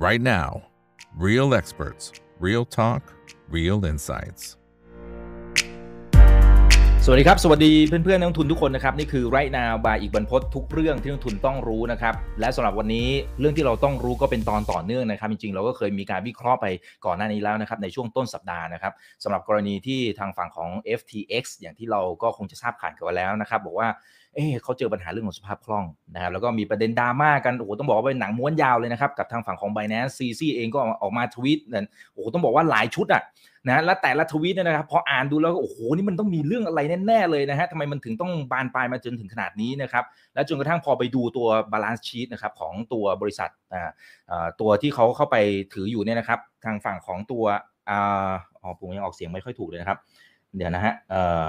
right now. Real experts, real talk, real insights. สวัสดีครับ สวัสดีเพื่อนๆนักลงทุนทุกคนนะครับ นี่คือไรนาบายอีกบรรพททุกเรื่องที่นักลงทุนต้องรู้นะครับ และสำหรับวันนี้เรื่องที่เราต้องรู้ก็เป็นตอนต่อเนื่องนะครับ จริงๆ เราก็เคยมีการวิเคราะห์ไปก่อนหน้านี้แล้วนะครับ ในช่วงต้นสัปดาห์นะครับสำหรับกรณีที่ทางฝั่งของ FTX อย่างที่เราก็คงจะทราบข่าวกันแล้วนะครับ บอกว่า เอ๊เขาเจอปัญหาเรื่องของสภาพคล่องนะครับแล้วก็มีประเด็นดราม่ากันโอ้โหต้องบอกว่าเป็นหนังม้วนยาวเลยนะครับกับทางฝั่งของ Binance CC เองก็ออกมาทวีตนั่นโอ้โหต้องบอกว่าหลายชุดอะนะและแต่ละทวีตเนี่ยนะครับพออ่านดูแล้วโอ้โหนี่มันต้องมีเรื่องอะไรแน่ๆเลยนะฮะทำไมมันถึงต้องบานปลายมาจนถึงขนาดนี้นะครับและจนกระทั่งพอไปดูตัว balance sheet นะครับของตัวบริษัทอ่าตัวที่เขาเข้าไปถืออยู่เนี่ยนะครับ ทางฝั่งของตัวอ่าอ๋อผมยังออกเสียงไม่ค่อยถูกเลยนะครับ เดี๋ยวนะฮะเอ่อ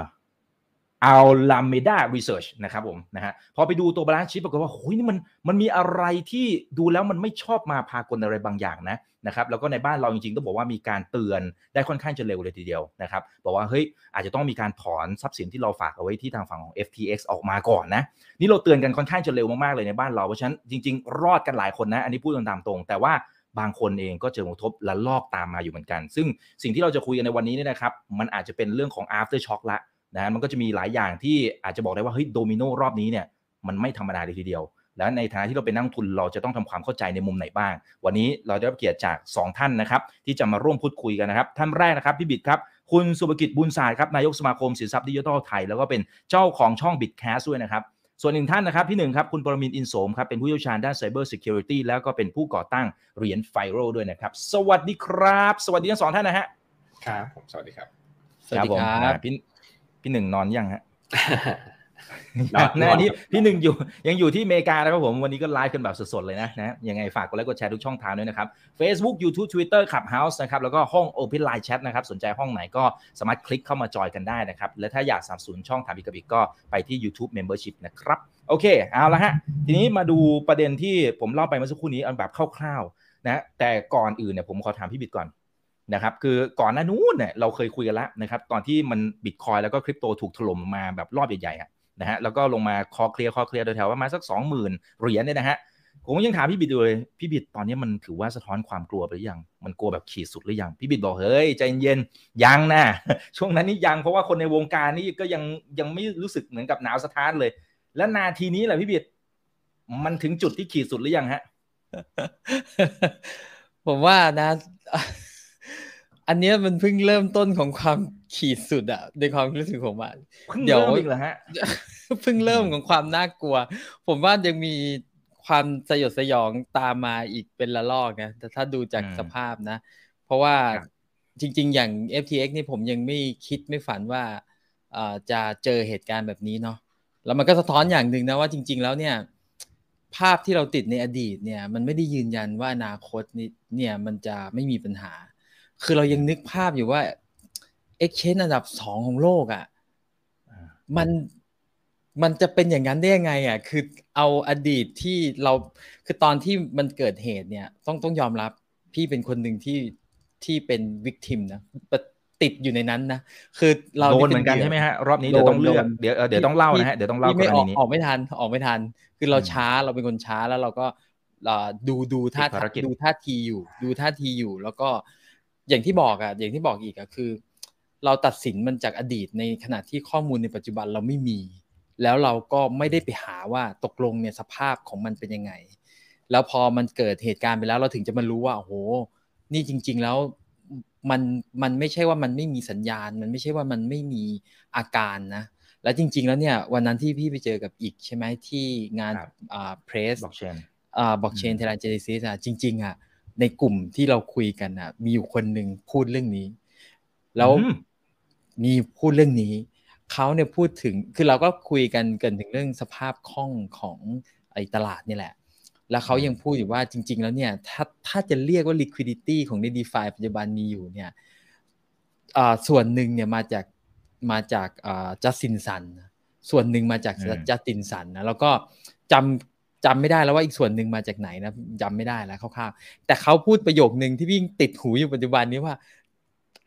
a l a m e d a Research นะครับผมนะฮะพอไปดูตัว balance sheet ปรากฏว่าโอ้ยนี่มันมันมีอะไรที่ดูแล้วมันไม่ชอบมาพากลอะไรบางอย่างนะนะครับแล้วก็ในบ้านเราจริงๆต้องบอกว่ามีการเตือนได้ค่อนข้างจะเร็วเลยทีเดียวนะครับบอกว่าเฮ้ยอาจจะต้องมีการถอนทรัพย์สินที่เราฝากเอาไว้ที่ทางฝั่งของ FTX ออกมาก่อนนะนี่เราเตือนกันค่อนข้างจะเร็วมากๆเลยในบ้านเราเพราะฉะนั้นจริง ๆ รอดกันหลายคนนะอันนี้พูดตามตรง แต่ว่าบางคนเองก็เจอผลกระทบระลอกตามมาอยู่เหมือนกัน ซึ่งสิ่งที่เราจะคุยกันในวันนี้เนี่ยนะครับ มันอาจจะเป็นเรื่องของ after shock ละ นะมันก็จะมีหลายอย่างที่อาจจะบอกได้ว่าเฮ้ยโดมิโนรอบนี้เนี่ยมันไม่ธรรมดาเลยทีเดียว แล้วในฐานะที่เราเป็นนักทุนเราจะต้องทำความเข้าใจในมุมไหนบ้าง วันนี้เราได้รับเกียรติจาก 2 ท่านนะครับ ที่จะมาร่วมพูดคุยกันนะครับ ท่านแรกนะครับพี่บิดครับ คุณสุภกิจบุญศาสตร์ครับนายกสมาคมสินทรัพย์ดิจิทัลไทย แล้วก็เป็นเจ้าของช่องบิดแคสด้วยนะครับส่วนหนึ่งท่านนะครับพี่หนึ่งครับคุณปรมินอินโสมครับเป็นผู้เชี่ยวชาญด้าน Cyber Security แล้วก็เป็นผู้ก่อตั้งเหรียญไฟโรด้วยนะครับสวัสดีครับ สวัสดีทั้งสองท่านนะฮะครับผมสวัสดีครับสวัสดีครับพี่ พี่หนึ่งนอนยังฮะนอนนะนอนนี่ครับพี่หนึ่งอยู่ยังอยู่ที่อเมริกานะครับผมวันนี้ก็ไลฟ์กันแบบสดๆเลยนะนะยังไงฝากกดไลค์กดแชร์ทุกช่องทางด้วยนะครับ Facebook YouTube Twitter Clubhouse นะครับแล้วก็ห้อง Open Line Chat นะครับสนใจห้องไหนก็สามารถคลิกเข้ามาจอยกันได้นะครับ และถ้าอยากสนับสนุนช่องถามอีกกับอีกก็ไปที่ YouTube Membership นะครับ โอเคเอาละฮะ ทีนี้มาดูประเด็นที่ผมเล่าไปเมื่อสักครู่นี้อันแบบคร่าวๆนะแต่ก่อนอื่นเนี่ยผมขอถามพี่บิดก่อน นะครับคือก่อนหน้านู้นเนี่ยเราเคยคุยกันแล้วนะครับตอนที่มันบิตคอยแล้วก็คริปโตถูกถล่มมาแบบรอบใหญ่ๆอะนะฮะแล้วก็ลงมาคอเคลียร์คอเคลียร์โดยแถวประมาณสักสองหมื่นเหรียญเนี่ยนะฮะผมก็ยังถามพี่บิดเลยพี่บิดตอนนี้มันถือว่าสะท้อนความกลัวไปหรือยัง มันกลัวแบบขีดสุดหรือยัง พี่บิดบอกเฮ้ยใจเย็นๆยังนะช่วงนั้นนี่ยังเพราะว่าคนในวงการนี่ก็ยังยังไม่รู้สึกเหมือนกับหนาวสะท้านเลย แล้วนาทีนี้แหละพี่บิดมันถึงจุดที่ขีดสุดหรือยังฮะ ผมว่านะ อันเนี้ยมันเพิ่งเริ่มต้นของความขีดสุดอะในความรู้สึกผมอะเพิ่งเดี๋ยวเริ่มอีกเหรอฮะเพิ่งเริ่มของความน่ากลัว ผมว่ายังมีความสยดสยองตามมาอีกเป็นละลอกนะแต่ถ้าดูจากอืมสภาพนะ เพราะว่าครับจริง ๆ อย่าง FTX นี่ผมยังไม่คิดไม่ฝันว่าเอ่อจะเจอเหตุการณ์แบบนี้เนาะแล้วมันก็สะท้อนอย่างหนึ่งนะว่าจริง ๆ แล้วเนี่ย ภาพที่เราติดในอดีตเนี่ย มันไม่ได้ยืนยันว่าอนาคตนี้เนี่ยมันจะไม่มีปัญหา คือเรายังนึกภาพอยู่ว่า Exchange อันดับสองของโลกอะ่ะอ่ามันมันจะเป็นอย่างนั้นได้ยังไงอะ่ะ คือเอาอดีตที่เราคือตอนที่มันเกิดเหตุเนี่ย ต้องต้องยอมรับพี่เป็นคนหนึ่งที่ที่เป็นวิกทิมนะติดอยู่ในนั้นนะคือเราโดนป็เหมือนกันยื่ใช่ไหมฮะรอบนี้เดี๋ยวต้องเลือกโดนเดี๋ยวเออเดี๋ยวต้องเล่านะฮะเดี๋ยวต้องเล่าพี่กไม่รอณีอกนี้ออกไม่ทันออกไม่ทัน คือเราอืมช้าเราเป็นคนช้าแล้วเราก็เอ่อดูดูท่าติดภารกิจดูท่าทีอยู่ ดูท่าทีอยู่แล้วก็ อย่างที่บอกอะอย่างที่บอกอีกอะคือ เราตัดสินมันจากอดีตในขณะที่ข้อมูลในปัจจุบันเราไม่มี แล้วเราก็ไม่ได้ไปหาว่าตกลงเนี่ยสภาพของมันเป็นยังไง แล้วพอมันเกิดเหตุการณ์ไปแล้ว เราถึงจะมารู้ว่าโอ้โห นี่จริง ๆแล้วมันมันไม่ใช่ว่ามันไม่มีสัญญาณ มันไม่ใช่ว่ามันไม่มีอาการนะ แล้วจริง ๆ แล้วเนี่ยวันนั้นที่พี่ไปเจอกับอีกใช่ไหมที่งานครับอ่าเพรสบล็อกเชนอ่าบล็อกเชนเทเลเจเนซิสอะจริงๆอะ ในกลุ่มที่เราคุยกันอะ มีอยู่คนหนึ่งพูดเรื่องนี้ แล้วอืมมีพูดเรื่องนี้เขาเนี่ยพูดถึงคือเราก็คุยกันกันถึงเรื่องสภาพคล่องของไอ้ตลาดนี่แหละ แล้วเขายังพูดอยู่ว่าจริง ๆ แล้วเนี่ย ถ้าถ้าจะเรียกว่า liquidity ของใน DeFi ปัจจุบันมีอยู่เนี่ยอ่าส่วนหนึ่งเนี่ยมาจากมาจากอ่าจัสตินสันส่วนหนึ่งมาจากอืมจัสตินสันนะแล้วก็จำ จำไม่ได้แล้วว่าอีกส่วนหนึ่งมาจากไหนนะจำไม่ได้แล้วคร่าวๆแต่เขาพูดประโยคหนึ่งที่วิ่งติดหูอยู่ปัจจุบันนี้ว่า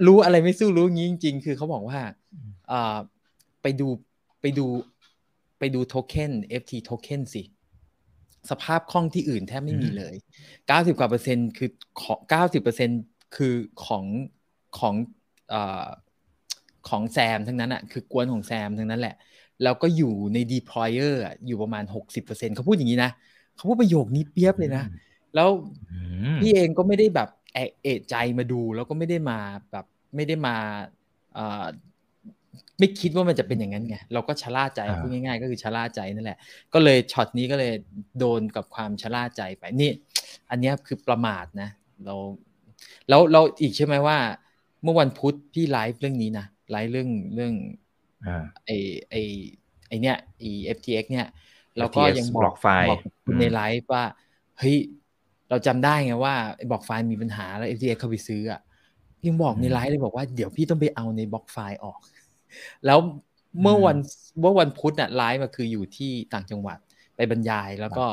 รู้อะไรไม่สู้รู้งี้จริง ๆ คือเขาบอกว่าอ่าไปดูไปดูไปดูโทเค็น FT โทเค็นสิสภาพคล่องที่อื่นแทบไม่มีเลยเก้าสิบกว่าเปอร์เซ็นต์คือของเก้าสิบเปอร์เซ็นคือของของเอ่อของแซมทั้งนั้นอะคือกวนของแซมทั้งนั้นแหละ แล้วก็อยู่ใน deployer อะอยู่ประมาณหกสิบเปอร์เซ็นเขาพูดอย่างนี้นะเขาพูดประโยคนี้เปียบเลยนะ แล้วอืมพี่เองก็ไม่ได้แบบเอะเอะใจมาดู แล้วก็ไม่ได้มาแบบไม่ได้มาเอ่อไม่คิดว่ามันจะเป็นอย่างนั้นไงเราก็ชะล่าใจอ่าพูดง่ายๆ ก็คือชะล่าใจนั่นแหละ ก็เลยช็อตนี้ก็เลยโดนกับความชะล่าใจไปนี่ อันเนี้ยคือประมาทนะ เราแล้วเราอีกใช่ไหมว่า เมื่อวันพุธพี่ไลฟ์เรื่องนี้นะไลฟ์เรื่องเรื่องอ่า ไอไอไอเนี้ยไอ FTX เนี่ยแล้วก็ FTX ยังบอก BlockFi บอกคุณในไลฟ์ว่าเฮ้ยเราจำได้ไงว่าไอ้บล็อกไฟล์มีปัญหาแล้ว FTX เข้าไปซื้ออะยังบอกในไลฟ์เลยบอกว่าเดี๋ยวพี่ต้องไปเอาในบล็อกไฟล์ออก แล้วเมื่อวันเมื่อวันพุธน่ะไลฟ์มาคืออยู่ที่ต่างจังหวัดไปบรรยาย แล้วก็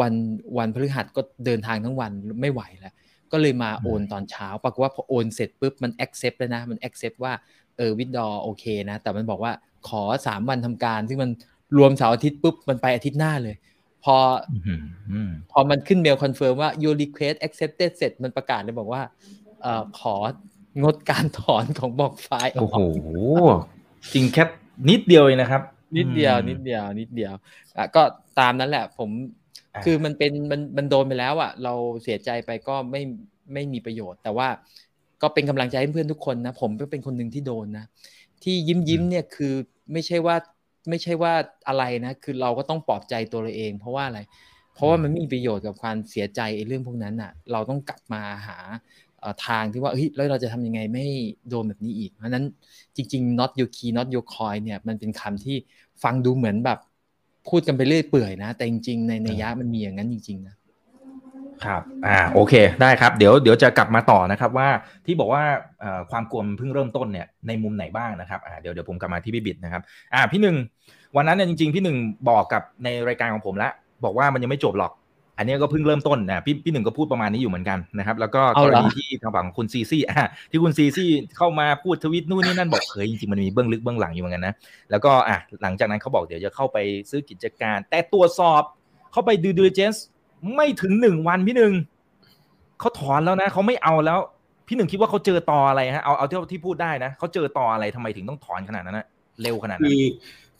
วันวันพฤหัสก็เดินทางทั้งวันไม่ไหวแล้ว ก็เลยมาโอนตอนเช้าปรากฏว่าพอโอนเสร็จปุ๊บมัน accept แล้วนะมัน accept ว่า เออวิดดอโอเคนะ แต่มันบอกว่าขอสามวันทำการ ซึ่งมันรวมเสาร์อาทิตย์ปุ๊บ มันไปอาทิตย์หน้าเลย พออืมอืมพอมันขึ้นเมล confirm ว่า your request accepted เสร็จมันประกาศเลยบอกว่าเอ่อของดการถอนของ BlockFi อโอ้อกโหจริงแค่นิดเดียวเองนะครับ นิดเดียวอืมนิดเดียว นิดเดียวอะก็ตามนั้นแหละ ผมอ่าคือมันเป็นมันมันโดนไปแล้วอะ เราเสียใจไปก็ไม่ไม่มีประโยชน์ แต่ว่า ก็เป็นกำลังใจให้เพื่อนทุกคนนะผมก็เป็นคนหนึ่งที่โดนนะที่ยิ้มยิ้มเนี่ยคือไม่ใช่ว่าไม่ใช่ว่าอะไรนะคือเราก็ต้องปลอบใจตัวเราเอง เพราะว่าอะไร เพราะว่ามันไม่มีประโยชน์กับความเสียใจไอ้เรื่องพวกนั้นอะ เราต้องกลับมาหาเอ่อทางที่ว่าเฮ้ยแล้วเราจะทำยังไงไม่ให้โดนแบบนี้อีก เพราะฉะนั้นจริง ๆ not your key not your coin เนี่ยมันเป็นคำที่ฟังดูเหมือนแบบ พูดกันไปเรื่อยเปื่อยนะ แต่จริง ๆ ในในยยะมันมีอย่างนั้นจริง ๆ นะ ครับอ่าโอเคได้ครับเดี๋ยวเดี๋ยวจะกลับมาต่อนะครับว่าที่บอกว่าเอ่อความกลัวมันเพิ่งเริ่มต้นเนี่ยในมุมไหนบ้างนะครับอ่าเดี๋ยวเดี๋ยวผมกลับมาที่พี่บิดนะครับอ่าพี่หนึ่งวันนั้นเนี่ยจริง ๆ พี่หนึ่งบอกกับในรายการของผมแล้วบอกว่ามันยังไม่จบหรอก อันนี้ก็เพิ่งเริ่มต้นนะพี่พี่หนึ่งก็พูดประมาณนี้อยู่เหมือนกันนะครับแล้วก็เอากรเหรอณีที่ทางฝั่งของคุณซีซี่อ่าที่คุณซีซี่เข้ามาพูดทวิตนู่นนี่นั่นบอกเฮ้ยจริงๆมันมีเบื้องลึกเบื้องหลังอยู่เหมือนกันนะแล้วก็อะหลังจากนั้นเขาบอกเดี๋ยวจะเข้าไปซื้อกิจการ แต่ตรวจสอบเข้าไปดูดิเจนส์ ไม่ถึงหนึ่งวันพี่หนึ่งเขาถอนแล้วนะเขาไม่เอาแล้ว พี่หนึ่งคิดว่าเขาเจอต่ออะไรฮะเอาเอาที่ที่พูดได้นะเขาเจอต่ออะไรทำไมถึงต้องถอนขนาดนั้นนะเร็วขนาดนั้คืนอ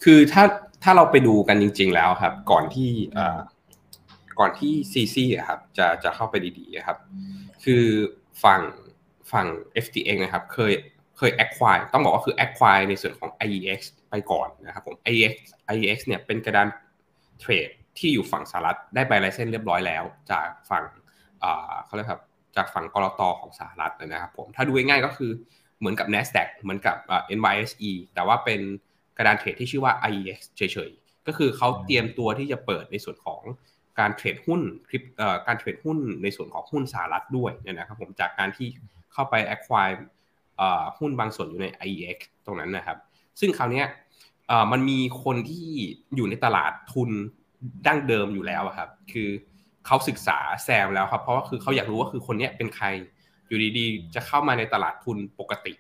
คือถ้าถ้าเราไปดูกันจริง ๆ แล้วครับ ก่อนที่ก่อนที่ซีซีครับ จะจะเข้าไปดีๆครับ คือฝั่งฝั่ง FTX นะครับ เคยเคย acquire ต้องบอกว่าคือ acquire ในส่วนของ IEX ไปก่อนนะครับผม IEX IEX เนี่ยเป็นกระดานเทรด ที่อยู่ฝั่งสหรัฐได้ใบไลเซนเรียบร้อยแล้ว จากฝั่งเขาเรียกครับจากฝั่งกรตของสหรัฐนะครับผมถ้าดูง่ายๆก็คือเหมือนกับ NASDAQ เหมือนกับ NYSE แต่ว่าเป็นกระดานเทรดที่ชื่อว่า IEX เฉยๆ ก็คือเขาเตรียมตัวที่จะเปิดในส่วนของการเทรดหุ้นคริปการเทรดหุ้นในส่วนของหุ้นสหรัฐด้วยนะครับผมจากการที่เข้าไป acquire หุ้นบางส่วนอยู่ใน IEX ตรงนั้นนะครับ ซึ่งคราวนี้มันมีคนที่อยู่ในตลาดทุน ดั้งเดิมอยู่แล้วครับ คือเขาศึกษาแซมแล้วครับ เพราะว่าคือเขาอยากรู้ว่าคือคนนี้เป็นใคร อยู่ดีๆ จะเข้ามาในตลาดทุนปกติ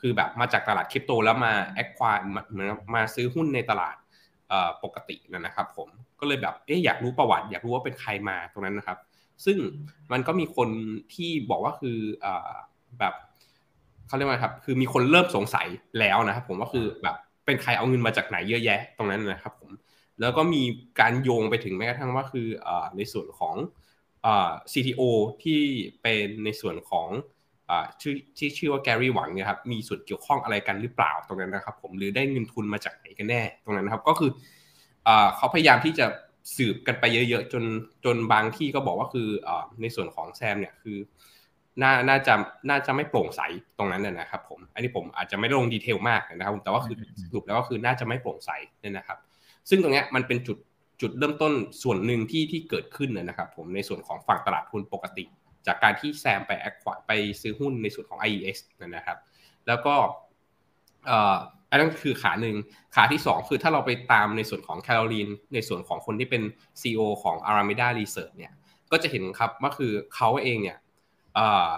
คือแบบมาจากตลาดคริปโตแล้วมาแอคควายเหมือนมาซื้อหุ้นในตลาดปกตินะครับผมก็เลยแบบเอ๊ะอยากรู้ประวัติอยากรู้ว่าเป็นใครมาตรงนั้นนะครับ ซึ่งมันก็มีคนที่บอกว่าคืออแบบเขาเรียกว่าครับ คือมีคนเริ่มสงสัยแล้วนะครับผมว่าคือแบบเป็นใครเอาเงินมาจากไหนเยอะแยะ ตรงนั้นนะครับผม แล้วก็มีการโยงไปถึงแม้กระทั่งว่าคือเอ่อในส่วนของเอ่อ CTO ที่เป็นในส่วนของอ่าชื่อที่ชื่อว่าแกรี่หวังเนี่ยครับมีส่วนเกี่ยวข้องอะไรกันหรือเปล่าตรงนั้นนะครับ ผมหรือได้เงินทุนมาจากไหนกันแน่ ตรงนั้นนะครับก็คืออ่าเขาพยายามที่จะสืบกันไปเยอะๆจนจนบางที่ก็บอกว่าคืออ่าในส่วนของแซมเนี่ยคือน่าน่าจะน่าจะไม่โปร่งใสตรงนั้นนะนะครับผม อันนี้ผมอาจจะไม่ได้ลงดีเทลมากนะครับผมแต่ว่าคือสรุปแล้วก็คือน่าจะไม่โปร่งใสเนี่ยนะครับ ซึ่งตรงนี้มันเป็นจุดจุดเริ่มต้นส่วนหนึ่งที่ที่เกิดขึ้นนะครับผมในส่วนของฝั่งตลาดทุนปกติ จากการที่แซมไปแอคควาไปซื้อหุ้นในส่วนของ IEX นะครับ แล้วก็อันนั้นคือขาหนึ่งขาที่ 2 คือถ้าเราไปตามในส่วนของแคโรลีนในส่วนของคนที่เป็น CEO ของ Arameda Research เนี่ยก็จะเห็นครับว่าคือเขาเองเนี่ยเอ่อ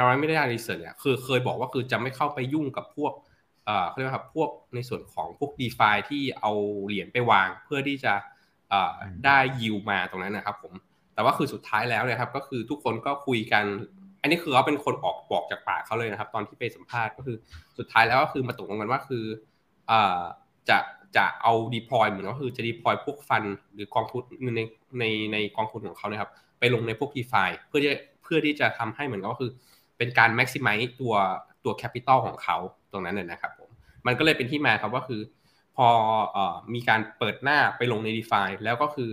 Arameda Research เนี่ยคือเคยบอกว่าคือจะไม่เข้าไปยุ่งกับพวก เอ่อเขาเรียกว่าครับพวกในส่วนของพวก d e f าที่เอาเหรียญไปวางเพื่อที่จะได้ยิวมาตรงนั้นนะครับผมแต่ว่าคือสุดท้ายแล้วเนี่ยครับก็คือทุกคนก็คุยกัน อันนี้คือเขาเป็นคนออกบอกจากปากเขาเลยนะครับ ตอนที่ไปสัมภาษณ์ก็คือสุดท้ายแล้วก็คือมาตกลงกันว่าคือจะจะเอา deploy เหมือนก็คือจะ deploy พวกฟันหรือกองทุนในในในกองทุนของเขานะครับ ไปลงในพวก DeFi เพื่อที่เพื่อที่จะทำให้เหมือนก็คือ เป็นการ maximize ตัวตัว capital ของเขาตรงนั้นเลยนะครับผ มันก็เลยเป็นที่มาครับว่าคือ พออมีการเปิดหน้าไปลงใน DeFi แล้วก็คือ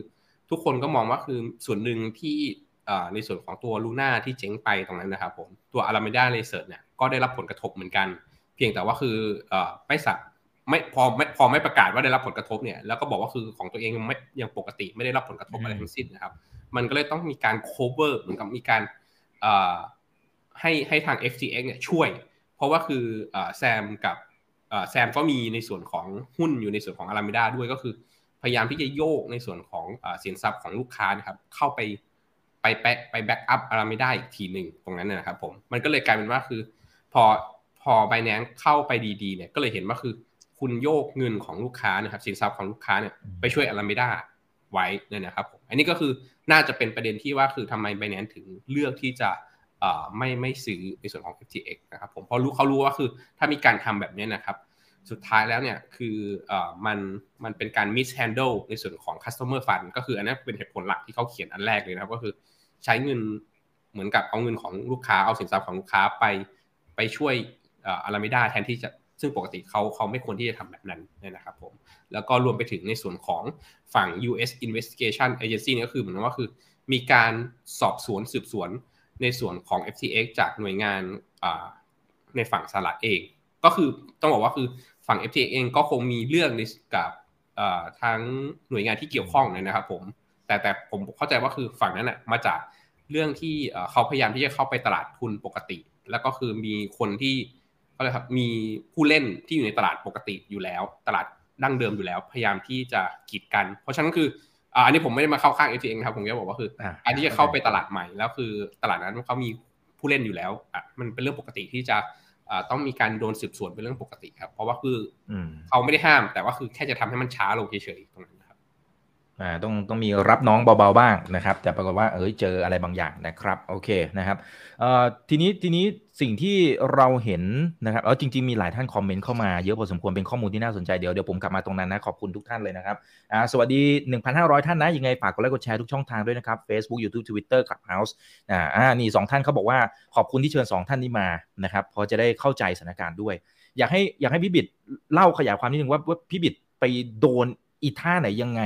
ทุกคนก็มองว่าคือส่วนหนึ่งที่ในส่วนของตัวลูน่าที่เจ๊งไปตรงนั้นนะครับผมตัว Alameda Research เนี่ยก็ได้รับผลกระทบเหมือนกัน เพียงแต่ว่าคือไม่สักไม่พอไม่พอไม่ประกาศว่าได้รับผลกระทบเนี่ยแล้วก็บอกว่าคือของตัวเองยังไม่ยังปกติไม่ได้รับผลกระทบอะไรทั้งสิ้นนะครับ มันก็เลยต้องมีการ cover เหมือนกับมีการให้ให้ทาง FTX เนี่ยช่วย เพราะว่าคือแซมกับ แซมก็มีในส่วนของหุ้นอยู่ในส่วนของอารามิดาด้วยก็คือ พยายามที่จะโยกในส่วนของสินทรัพย์ของลูกค้านะครับเข้าไปไปแบกไปแบ็กอัพอารามิดาอีกทีหนึ่งตรงนั้นนะครับผมมันก็เลยกลายเป็นว่าคือ พอพอไบแนนเข้าไปดีๆเนี่ยก็เลยเห็นว่าคือคุณโยกเงินของลูกค้านะครับสินทรัพย์ของลูกค้าเนี่ยไปช่วยอารามิดาไว้เนี่ยนะครับผมอันนี้ก็คือน่าจะเป็นประเด็นที่ว่าคือทำไมไบแนนถึงเลือกที่จะ ไม่ไม่ซื้อในส่วนของ FTX นะครับผมเพราะรู้เขารู้ว่าคือถ้ามีการทำแบบนี้นะครับ สุดท้ายแล้วเนี่ยคืออมันมันเป็นการ mishandle ในส่วนของ customer fund ก็คืออันนี้เป็นเหตุผลหลักที่เขาเขียนอันแรกเลยนะครับก็คือใช้เงินเหมือนกับเอาเงินของลูกค้าเอาสินทรัพย์ของลูกค้าไปไปช่วยอารามิดาแทนที่จะซึ่งปกติเขาเขาไม่ควรที่จะทำแบบนั้นนะครับผม แล้วก็รวมไปถึงในส่วนของฝั่ง US Investigation Agency นี่ก็คือเหมือนว่าคือ มีการสอบสวนสืบสวน ในส่วนของ FTX จากหน่วยงานในฝั่งสหรัฐเอง ก็คือต้องบอกว่าคือฝั่ง FTX เองก็คงมีเรื่องกับทั้งหน่วยงานที่เกี่ยวข้องนะครับผมแต่แต่ผมเข้าใจว่าคือฝั่งนั้นนะมาจากเรื่องที่เขาพยายามที่จะเข้าไปตลาดทุนปกติ แล้วก็คือมีคนที่ก็เลยครับมีผู้เล่นที่อยู่ในตลาดปกติอยู่แล้ว ตลาดดั้งเดิมอยู่แล้ว พยายามที่จะกีดกัน เพราะฉะนั้นคือ อันนี้ผมไม่ได้มาเข้าข้าง FTX ครับผมจะบอกว่าคืออันที่จะเข้าไปตลาดใหม่แล้วคือตลาดนั้นเขามีผู้เล่นอยู่แล้วอะมันเป็นเรื่องปกติที่จะต้องมีการโดนสืบสวนเป็นเรื่องปกติครับ เพราะว่าคือเขาไม่ได้ห้าม แต่ว่าคือแค่จะทำให้มันช้าลงเฉยๆตรงนั้นครับ อ่าต้องต้องมีรับน้องเบาๆบ้างนะครับ แต่ปรากฏว่าเอ้ยเจออะไรบางอย่างนะครับโอเคนะครับเอ่อทีนี้ทีนี้สิ่งที่เราเห็นนะครับเออจริงๆมีหลายท่านคอมเมนต์เข้ามาเยอะพอสมควรเป็นข้อมูลที่น่าสนใจเดี๋ยวเดี๋ยวผมกลับมาตรงนั้นนะขอบคุณทุกท่านเลยนะครับอ่าสวัสดี 1,500 ท่านนะยังไงฝากกดไลค์กดแชร์ทุกช่องทางด้วยนะครับ Facebook YouTube Twitter Clubhouse อ่าอ่านี่สองท่านเขาบอกว่าขอบคุณที่เชิญ 2 ท่านนี้มานะครับพอจะได้เข้าใจสถานการณ์ด้วย อยากให้อยากให้พี่บิดเล่าขยายความนิดนึงว่าว่าพี่บิดไปโดนอีท่าไหนยังไง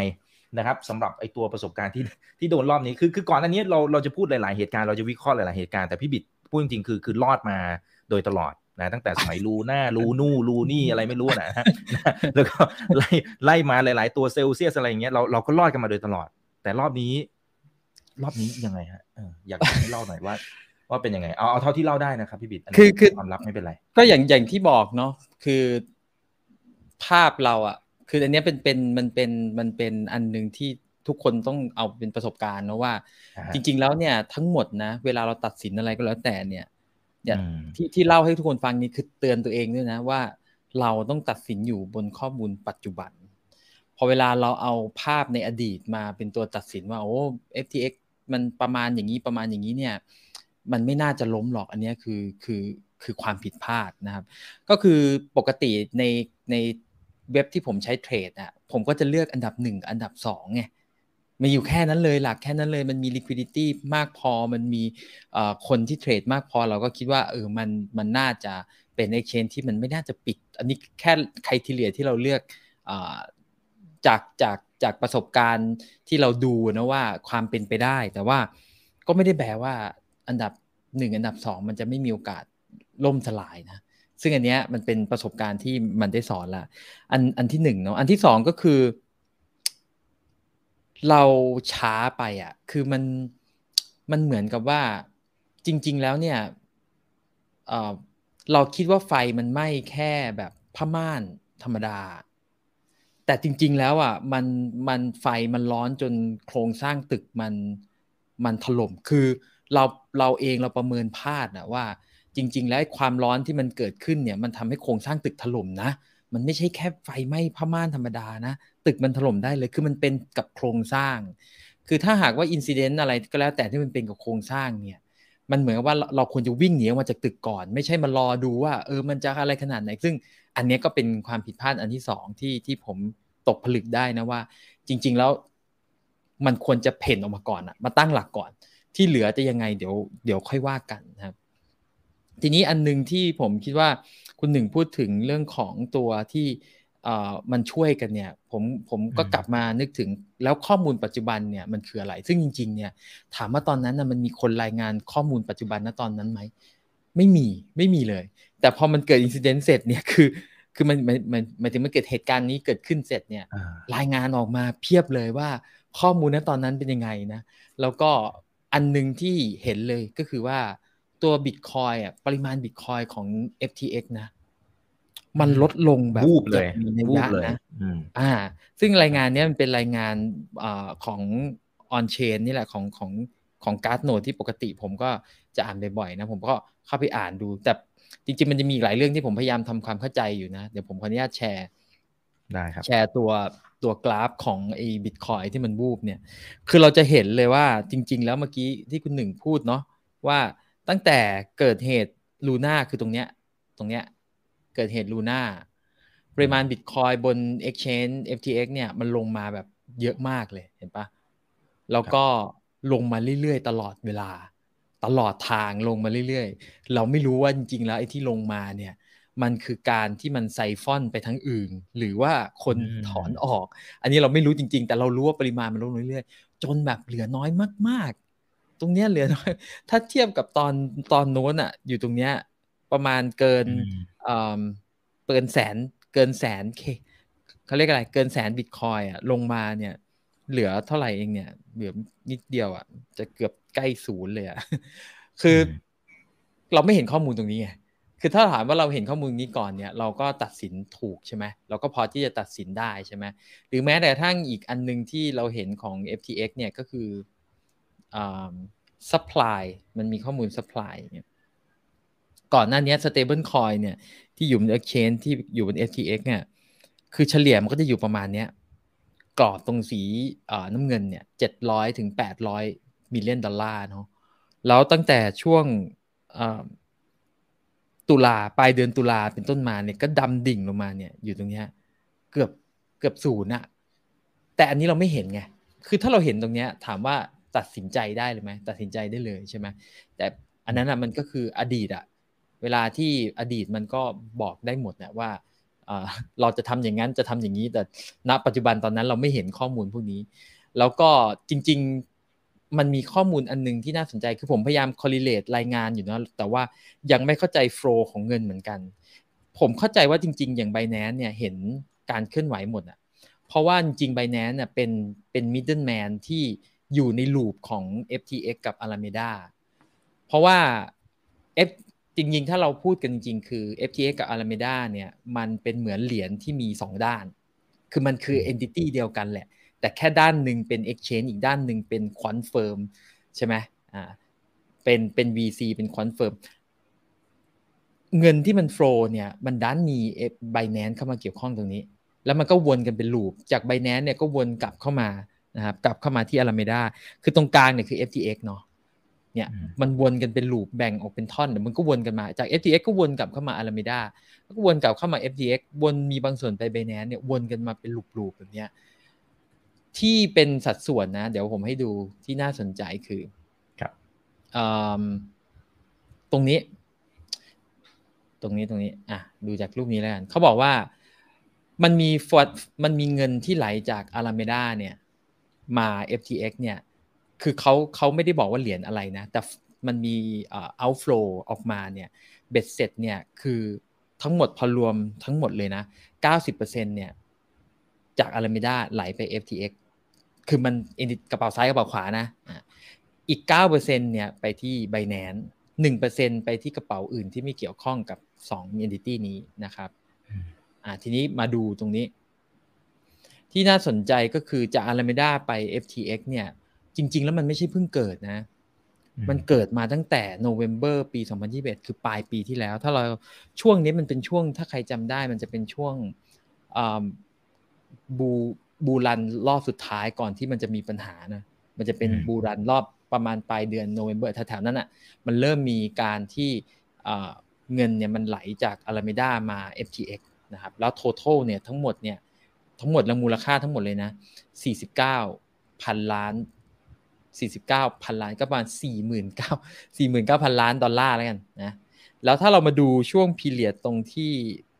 นะครับสำหรับไอตัวประสบการณ์ที่ที่โดนรอบนี้คือคือก่อนอันนี้เราเราจะพูดหลาย ๆเหตุการณ์เราจะวิเคราะห์หลาย ๆเหตุการณ์แต่พี่บิดพูดจริงๆคือคือรอดมาโดยตลอดนะตั้งแต่สมัยลูหน้าลูนู่ลูนี่อะไรไม่รู้นะฮะแล้วก็ไล่ไล่มาหลาย ๆ ตัวเซลเซียสอะไรอย่างเงี้ยเราเราก็รอดกันมาโดยตลอด แต่รอบนี้ รอบนี้ยังไงฮะอยากให้เล่าหน่อยว่า ว่าเป็นยังไงเอาเอาเท่าที่เล่าได้นะครับพี่บิดคือคือความลับไม่เป็นไร ก็อย่างอย่างที่บอกเนาะคือภาพเราอะ คืออันนี้เป็นเป็นมันเป็นมันเป็นอันหนึ่งที่ทุกคนต้องเอาเป็นประสบการณ์นะว่า จริง ๆ แล้วเนี่ยทั้งหมดนะเวลาเราตัดสินอะไรก็แล้วแต่เนี่ยเนี่ยที่ที่เล่าให้ทุกคนฟังนี่คือเตือนตัวเองด้วยนะว่า เราต้องตัดสินอยู่บนข้อมูลปัจจุบัน พอเวลาเราเอาภาพในอดีตมาเป็นตัวตัดสินว่าโอ้ FTX มันประมาณอย่างนี้ประมาณอย่างนี้เนี่ย มันไม่น่าจะล้มหรอกอันนี้คือคือคือความผิดพลาดนะครับ ก็คือปกติในใน เว็บที่ผมใช้เทรดอะผมก็จะเลือกอันดับหนึ่งอันดับสองไงมันอยู่แค่นั้นเลยหลักแค่นั้นเลยมันมี liquidity มากพอมันมีคนที่เทรดมากพอเราก็คิดว่าเออมันมันน่าจะเป็น exchange ที่มันไม่น่าจะปิด อันนี้แค่ใครทีเลียที่เราเลือกจากจากจากประสบการณ์ที่เราดูนะว่าความเป็นไปได้ แต่ว่าก็ไม่ได้แปลว่าอันดับหนึ่งอันดับสองมันจะไม่มีโอกาสล่มสลายนะ ซึ่งอันเนี้ยมันเป็นประสบการณ์ที่มันได้สอนละอันอันที่หนึ่งเนาะอันที่สองก็คือ เราช้าไปอะ คือมันมันเหมือนกับว่าจริง ๆ แล้วเนี่ยเเราคิดว่าไฟมันไหม้แค่แบบผ้าม่านธรรมดา แต่จริง ๆ แล้วอะมันมันไฟมันร้อนจนโครงสร้างตึกมันมันถล่มคือเราเราเองเราประเมินพลาดนะว่า จริง ๆ แล้วความร้อนที่มันเกิดขึ้นเนี่ยมันทำให้โครงสร้างตึกถล่มนะ มันไม่ใช่แค่ไฟไหม้ผ้าม่านธรรมดานะ ตึกมันถล่มได้เลย คือมันเป็นกับโครงสร้าง คือถ้าหากว่าอินซิเดนต์อะไรก็แล้วแต่ที่มันเป็นกับโครงสร้างเนี่ยมันเหมือนว่าเราควรจะวิ่งหนีออกมาจากตึกก่อน ไม่ใช่มารอดูว่าเออมันจะอะไรขนาดไหน ซึ่งอันนี้ก็เป็นความผิดพลาดอันที่สองที่ที่ผมตกผลึกได้นะว่า จริง ๆ แล้ว มันควรจะเพ่นออกมาก่อนอะมาตั้งหลักก่อน ที่เหลือจะยังไงเดี๋ยวเดี๋ยวค่อยว่ากันนะครับ ทีนี้อันหนึงที่ผมคิดว่าคุณหนึ่งพูดถึงเรื่องของตัวที่เอ่อมันช่วยกันเนี่ยผมผมก็อืมกลับมานึกถึงแล้วข้อมูลปัจจุบันเนี่ยมันคืออะไร ซึ่งจริงๆเนี่ยถามว่าตอนนั้นนะมันมีคนรายงานข้อมูลปัจจุบันณตอนนั้นไหมไม่มีไม่มีเลย แต่พอมันเกิดอินซิเดนต์เสร็จเนี่ยคือคือมันมันมันหมายถึงมันเกิดเหตุการณ์นี้เกิดขึ้นเสร็จเนี่ยอ่ารายงานออกมาเพียบเลยว่าข้อมูลณตอนนั้นเป็นยังไงนะ แล้วก็อันหนึ่งที่เห็นเลยก็คือว่า ตัวบิตคอยน์อะปริมาณบิตคอยน์ของ FTX นะ มันลดลงแบบวูบเลยมีนัยวูบยะเลยนะอืมอ่า ซึ่งรายงานเนี้ยมันเป็นรายงานอาของ on chain นี่แหละของของของ Glassnode ที่ปกติผมก็จะอ่านบ่อยๆนะ ผมก็เข้าไปอ่านดู แต่จริงๆ มันจะมีอีกหลายเรื่องที่ผมพยายามทำความเข้าใจอยู่นะ เดี๋ยวผมขออนุญาตแชร์ได้ครับแชร์ตัวตัวกราฟของไอ้บิตคอยที่มันวูบเนี่ย คือเราจะเห็นเลยว่าจริง ๆ แล้วเมื่อกี้ที่คุณหนึ่งพูดเนาะว่า ตั้งแต่เกิดเหตุลูน่าคือตรงเนี้ยตรงเนี้ยเกิดเหตุลูน่าปริมาณบิตคอยบน Exchange FTX เนี่ยมันลงมาแบบเยอะมากเลยเห็นปะแล้วก็ลงมาเรื่อยๆ ตลอดเวลา ตลอดทางลงมาเรื่อยๆ เราไม่รู้ว่าจริงๆแล้วไอ้ที่ลงมาเนี่ยมันคือการที่มันไซฟอนไปทั้งอื่น หรือว่าคนอืมถอนออก อันนี้เราไม่รู้จริง ๆ แต่เรารู้ว่าปริมาณมันลดลงเรื่อยๆ จนแบบเหลือน้อยมากๆ ตรงเนี้ยเหลือน้อย ถ้าเทียบกับตอนตอนโน้นอะอยู่ตรงเนี้ยประมาณเกินอืมเอ่อเกินแสนเกินแสนเคเขาเรียกอะไรเกินแสนบิตคอยอะลงมาเนี่ย เหลือเท่าไหร่เองเนี่ยเหลือนิดเดียวอะจะเกือบใกล้ศูนย์เลยอะคืออมเราไม่เห็นข้อมูลตรงนี้ไงคือถ้าถามว่าเราเห็นข้อมูลนี้ก่อนเนี่ย เราก็ตัดสินถูกใช่ไหมเราก็พอที่จะตัดสินได้ใช่ไหมหรือแม้แต่กระทั่งอีกอันหนึงที่เราเห็นของ FTX เนี่ยก็คืออ่า supply มันมีข้อมูล supply เนี่ยก่อนหน้านี้ stable coin เนี่ย ที่อยู่บน exchange ที่อยู่บน FTX เนี่ย คือเฉลี่ยมันก็จะอยู่ประมาณเนี้ยกรอบตรงสีน้ำเงินเนี่ยเจ็ดร้อยถึงแปดร้อยมิลเลียนดอลลาร์เนาะแล้วตั้งแต่ช่วงตุลาปลายเดือนตุลาเป็นต้นมาเนี่ยก็ดำดิ่งลงมาเนี่ยอยู่ตรงเนี้ยเกือบเกือบศูนย์อะแต่อันนี้เราไม่เห็นไง คือถ้าเราเห็นตรงเนี้ยถามว่า ตัดสินใจได้เลยไหมตัดสินใจได้เลยใช่ไหมแต่อันนั้นอะมันก็คืออดีตอะเวลาที่อดีตมันก็บอกได้หมดนะว่าอ่าเราจะทำอย่างนั้นจะทำอย่างนี้ แต่ณปัจจุบันตอนนั้นเราไม่เห็นข้อมูลพวกนี้ แล้วก็จริง ๆ มันมีข้อมูลอันหนึงที่น่าสนใจคือผมพยายาม correlate รายงานอยู่นะแต่ว่ายังไม่เข้าใจ flow ของเงินเหมือนกัน ผมเข้าใจว่าจริง ๆ อย่าง Binance เนี่ยเห็นการเคลื่อนไหวหมดอะเพราะว่าจริงๆ Binance เนี่ยเป็นเป็น middleman ที่ อยู่ในลูปของ FTX กับ Alameda เพราะว่า F จริงๆ ถ้าเราพูดกันจริงๆ คือ FTX กับ Alameda เนี่ย มันเป็นเหมือนเหรียญที่มี 2 ด้าน คือมันคือ entity เดียวกันแหละ แต่แค่ด้านหนึ่งเป็น exchange อีกด้านหนึ่งเป็น quant firm ใช่ไหมอ่า เป็น เป็น VC เป็น quant firm เงินที่มัน flow เนี่ย มันด้านมี Binance เข้ามาเกี่ยวข้องตรงนี้ แล้วมันก็วนกันเป็นลูป จาก Binance เนี่ยก็วนกลับเข้ามา นะครับกลับเข้ามาที่ Alameda คือตรงกลางเนี่ยคือ FTX เนาะเนี่ยอืมมันวนกันเป็นลูปแบ่งออกเป็นท่อนเดี๋ยวมันก็วนกันมาจาก FTX ก็วนกลับเข้ามา Alameda แล้วก็วนกลับเข้ามา FTX วนมีบางส่วนไป Binance เนี่ยวนกันมาเป็นลูปๆแบบเนี้ยที่เป็นสัดส่วนนะ เดี๋ยวผมให้ดูที่น่าสนใจคือครับอืมตรงนี้ ตรงนี้ตรงนี้อะดูจากรูปนี้แล้วกันเขาบอกว่ามันมีฟอดมันมีเงินที่ไหลจากอาราเมดาเนี่ย มา FTX เนี่ย คือเขาเขาไม่ได้บอกว่าเหรียญอะไรนะ แต่มันมีเอ่อ outflow ออกมาเนี่ย เบ็ดเสร็จเนี่ย คือทั้งหมดพอรวมทั้งหมดเลยนะ 90%เนี่ย จากอาราเมดาไหลไป FTX คือมัน enti- กระเป๋าซ้ายกระเป๋าขวานะอะอีก 9%เนี่ย ไปที่ Binance 1%ไปที่กระเป๋าอื่นที่ไม่เกี่ยวข้องกับ2 entity นี้นะครับอืมอ่า ทีนี้มาดูตรงนี้ ที่น่าสนใจก็คือจาก Alameda ไป FTX เนี่ย จริง ๆ แล้วมันไม่ใช่เพิ่งเกิดนะ มันเกิดมาตั้งแต่โนเวม ber ปี 2021 คือปลายปีที่แล้ว ถ้าเราช่วงนี้มันเป็นช่วงถ้าใครจำได้มันจะเป็นช่วงบูบูรันรอบสุดท้ายก่อนที่มันจะมีปัญหานะมันจะเป็นอืมบูรันรอบประมาณปลายเดือนโนเวม ber แถวๆนั้นอะมันเริ่มมีการที่เอ่อเงินเนี่ยมันไหลจากอาราเมดามา FTX นะครับแล้ว total เนี่ยทั้งหมดเนี่ย ทั้งหมดแล้วมูลค่าทั้งหมดเลยนะ49พันล้าน49พันล้านก็ประมาณ49 49พันล้านดอลลาร์แล้วกันนะแล้วถ้าเรามาดูช่วงพีเรียดตรงที่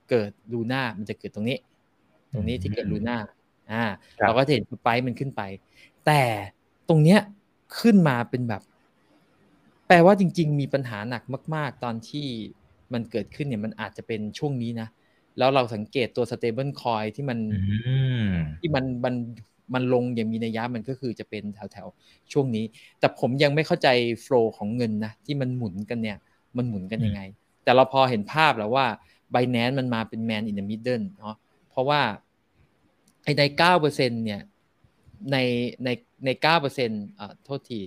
เกิดลูน่ามันจะเกิดตรงนี้ ตรงนี้ที่เกิดลูน่าอ่าครับเราก็จะเห็นสไปค์มันขึ้นไป แต่ตรงเนี้ยขึ้นมาเป็นแบบ แปลว่าจริง ๆ มีปัญหาหนักมาก ๆ ตอนที่มันเกิดขึ้นเนี่ยมันอาจจะเป็นช่วงนี้นะ แล้วเราสังเกตตัว stable coin ที่มันอืมที่มันมันมันลงอย่างมีนัยยะมันก็คือจะเป็นแถวแถวๆช่วงนี้ แต่ผมยังไม่เข้าใจโฟล w ของเงินนะ ที่มันหมุนกันเนี่ย มันหมุนกันยังไง แต่เราพอเห็นภาพแล้วว่า b i n a n c e มันมาเป็น man in the middle เนาะเพราะว่าไอ้ในเก้าเปอร์เซ็นเนี่ยในในในเก้าเปอร์เซ็นอ่าโทษที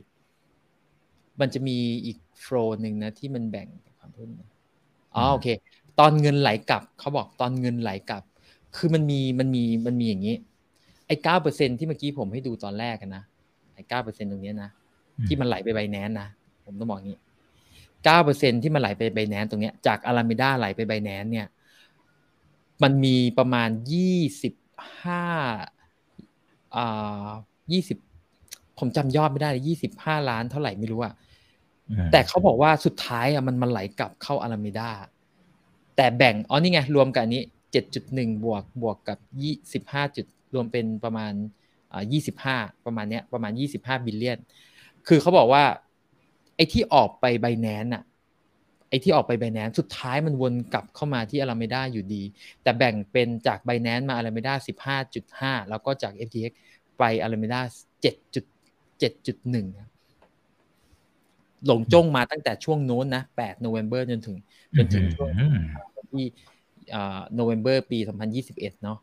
มันจะมีอีกโฟล w หนึ่งนะ ที่มันแบ่งขอโทษนะอ๋อโอเค ตอนเงินไหลกลับเขาบอกตอนเงินไหลกลับ คือมันมีมันมีมันมีอย่างนี้ ไอ้เก้าเปอร์เซ็นที่เมื่อกี้ผมให้ดูตอนแรกอะนะไอ้เก้าเปอร์เซ็นตรงเนี้ยนะอืมที่มันไหลไปไบแนนนะผมต้องบอกอย่างนี้เก้าเปอร์เซ็นที่มันไหลไปไบแนนตรงเนี้ยจากอารามิด้าไหลไปไบแนนเนี่ย มันมีประมาณยี่สิบห้าอ่ายี่สิบผมจำยอดไม่ได้ยี่สิบห้าล้านเท่าไหร่ไม่รู้อะแต่เขาบอกว่าสุดท้ายอะมันมันไหลกลับเข้าอารามิดา แต่แบ่งอ๋อนี่ไงรวมกับอันนี้ 7.1 บวกบวกกับยี่สิบห้าจุดรวมเป็นประมาณยี่สิบห้าประมาณเนี้ยประมาณยี่สิบห้าบิลเลียน คือเขาบอกว่า ไอ้ที่ออกไปไบแนนอะไอ้ที่ออกไปไบแนนสุดท้ายมันวนกลับเข้ามาที่อาราเมดาอยู่ดี แต่แบ่งเป็นจากไบแนนมาอาราเมดาสิบห้าจุดห้าแล้วก็จาก FTX ไปอาราเมดา7.7.1 หนึ่งหลงจ้งมาตั้งแต่ช่วงโน้นนะ8โนเวม ber จนถึงจนถึงช่วงอืมที่โนเวม ber ปี 2021 เนาะ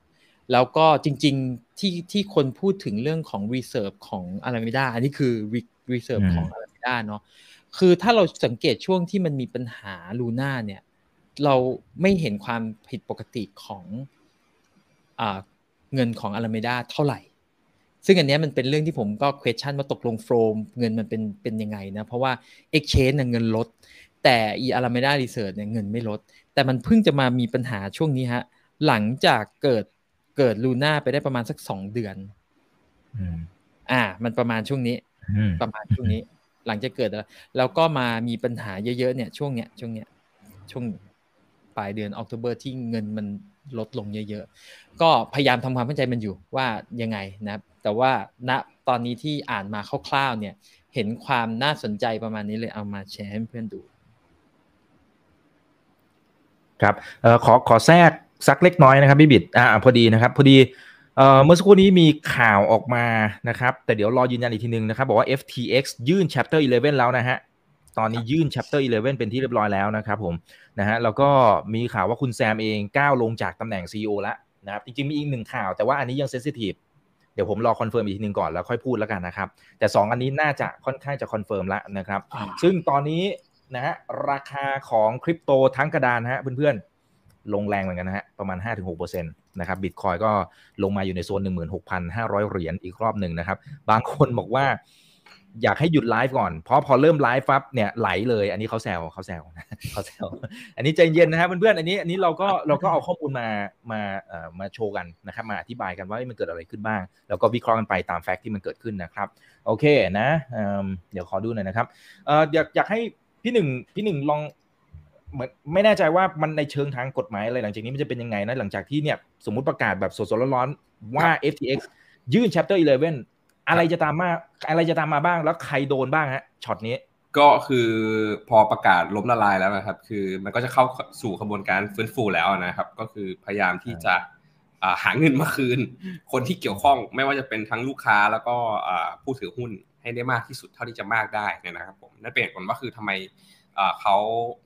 แล้วก็จริงๆที่ที่คนพูดถึงเรื่องของ reserve ของ Alameda อันนี้คือ re- reserve อืมของ Alameda เนาะคือถ้าเราสังเกตช่วงที่มันมีปัญหาลูน่าเนี่ย เราไม่เห็นความผิดปกติของอาเงินของ Alameda เท่าไหร่ ซึ่งอันเนี้ยมันเป็นเรื่องที่ผมก็ question ว่าตกลงโฟมเงินมันเป็นเป็นยังไงนะเพราะว่า exchange เนี่ยเงินลด แต่อี Alameda Research เนี่ยเงินไม่ลด แต่มันเพิ่งจะมามีปัญหาช่วงนี้ฮะ หลังจากเกิดเกิดลูน่าไปได้ประมาณสักสองเดือนอืมอ่า มันประมาณช่วงนี้อืมประมาณช่วงนี้ หลังจากเกิดแล้วแล้วก็มามีปัญหาเยอะๆเนี่ยช่วงเนี้ยช่วงเนี้ยช่วง ปลายเดือนออก o เบอร์ที่เงินมันลดลงเยอะๆ ก็พยายามทำความเข้าใจมันอยู่ว่ายังไงนะครับแต่ว่าณตอนนี้ที่อ่านมาคร่าวๆเนี่ย เห็นความน่าสนใจประมาณนี้เลยเอามาแชร์ให้เพื่อนดู ครับออขอขอแทรกสักเล็กน้อยนะครับพี่บิดอ่าพอดีนะครับ พอดีเอ่อเมื่อสักครู่นี้มีข่าวออกมานะครับ แต่เดี๋ยวรอยืนยันอีกทีนึงนะครับ บอกว่า FTX ยื่น Chapter 11 แล้วนะฮะ ตอนนี้ยื่น Chapter 11 เป็นที่เรียบร้อยแล้วนะครับผมนะฮะแล้วก็มีข่าวว่าคุณแซมเองก้าวลงจากตำแหน่ง CEO แล้วนะครับจริงๆมีอีกหนึ่งข่าวแต่ว่าอันนี้ยัง sensitive เดี๋ยวผมรอ confirm อีกทีหนึ่งก่อนแล้วค่อยพูดแล้วกันนะครับ แต่ 2 อันนี้น่าจะค่อนข้างจะ confirm แล้วนะครับ ซึ่งตอนนี้นะฮะราคาของคริปโตทั้งกระดานนะฮะเพื่อนๆ ลงแรงเหมือนกันนะฮะประมาณ 5-6%นะครับบิตคอยน์ก็ลงมาอยู่ในโซน 16,500 เหรียญอีกรอบหนึ่งนะครับ บางคนบอกว่า อยากให้หยุดไลฟ์ก่อน เพราะพอเริ่มไลฟ์ปั๊บเนี่ยไหลเลย อันนี้เขาแซวเขาแซวเขาแซว อันนี้ใจเย็นนะครับเพื่อนๆ อันนี้อันนี้เราก็เราก็เอาข้อมูลมามาเอ่อมาโชว์กันนะครับ มาอธิบายกันว่ามันเกิดอะไรขึ้นบ้าง แล้วก็วิเคราะห์กันไปตาม fact ที่มันเกิดขึ้นนะครับ โอเคนะเอิ่มเดี๋ยวขอดูหน่อยนะครับเอ่ออยากอยากให้พี่หนึ่งพี่หนึ่งลองเหมือนไม่แน่ใจว่ามันในเชิงทางกฎหมายอะไรหลังจากนี้มันจะเป็นยังไงนะหลังจากที่เนี่ยสมมุติประกาศแบบสดๆร้อนๆว่า FTX ยื่น Chapter 11 อะไรจะตามมาอะไรจะตามมาบ้างแล้วใครโดนบ้างฮะช็อตนี้ก็คือพอประกาศล้มละลายแล้วนะครับ คือมันก็จะเข้าสู่กระบวนการฟื้นฟูแล้วนะครับ ก็คือพยายามที่จะอ่าหาเงินมาคืน คนที่เกี่ยวข้องไม่ว่าจะเป็นทั้งลูกค้าแล้วก็อ่าผู้ถือหุ้นให้ได้มากที่สุดเท่าที่จะมากได้เนยนะครับผมนั่นเป็นเหตุผลว่าคือทำไมอ่าเขา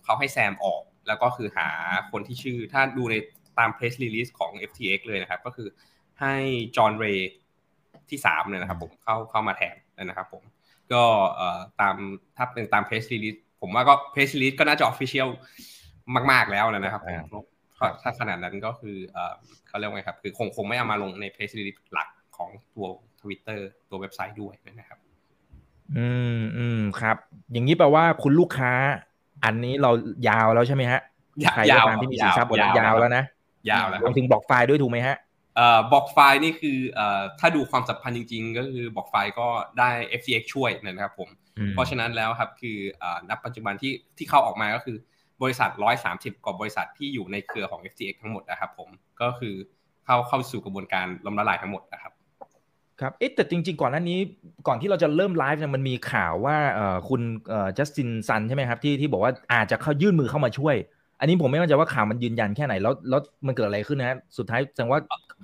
เขาให้แซมออก แล้วก็คือหาคนที่ชื่อถ้าดูในตาม press release ของ FTX เลยนะครับ ก็คือให้จอห์นเรย์ ที่สามเลยนะครับผมเข้าเข้ามาแทนนะครับผมก็เอ่อตามถ้าเป็นตามเพ s ส release ผมว่าก็เพ s ส release ก็น่าจะออฟฟิเชียลมาก ๆแล้วนะครับผมอ่าถ้าถ้าขนาดนั้นก็คือเอ่อเขาเรียกว่าไงครับ คือคงคงไม่เอามาลงในเพ s ส release หลักของตัวทวิตเตอร์ตัวเว็บไซต์ด้วยนะครับ อืมอืมครับ อย่างนี้แปลว่าคุณลูกค้า อันนี้เรายาวแล้วใช่ไหมฮะใครก็ตามที่มีสินทรัพย์บนยาวแล้วนะยาวแล้วรวมถึงบอกไฟล์ด้วยถูกไหมฮะเอ่อ บอกไฟล์นี่คือเอ่อถ้าดูความสัมพันธ์จริง ๆ ก็คือบอกไฟล์ก็ได้ FTX ช่วยนะครับผม เพราะฉะนั้นแล้วครับคือนับปัจจุบันที่ที่เข้าออกมาก็คือบริษัท 130 กว่าบริษัทที่อยู่ในเครือของ FTX ทั้งหมดนะครับผมก็คือเข้าเข้าสู่กระบวนการล้มละลายทั้งหมดนะครับครับเอ๊ะแต่จริง ๆ ก่อนหน้านี้ก่อนที่เราจะเริ่มไลฟ์เนี่ยมันมีข่าวว่าเอ่อคุณเอ่อจัสตินซันใช่ไหมครับที่ที่บอกว่าอาจจะเข้ายื่นมือเข้ามาช่วย อันนี้ผมไม่มั่นใจว่าข่าวมันยืนยันแค่ไหนแล้วแล้วมันเกิดอะไรขึ้นนะฮะสุดท้ายแสดงว่า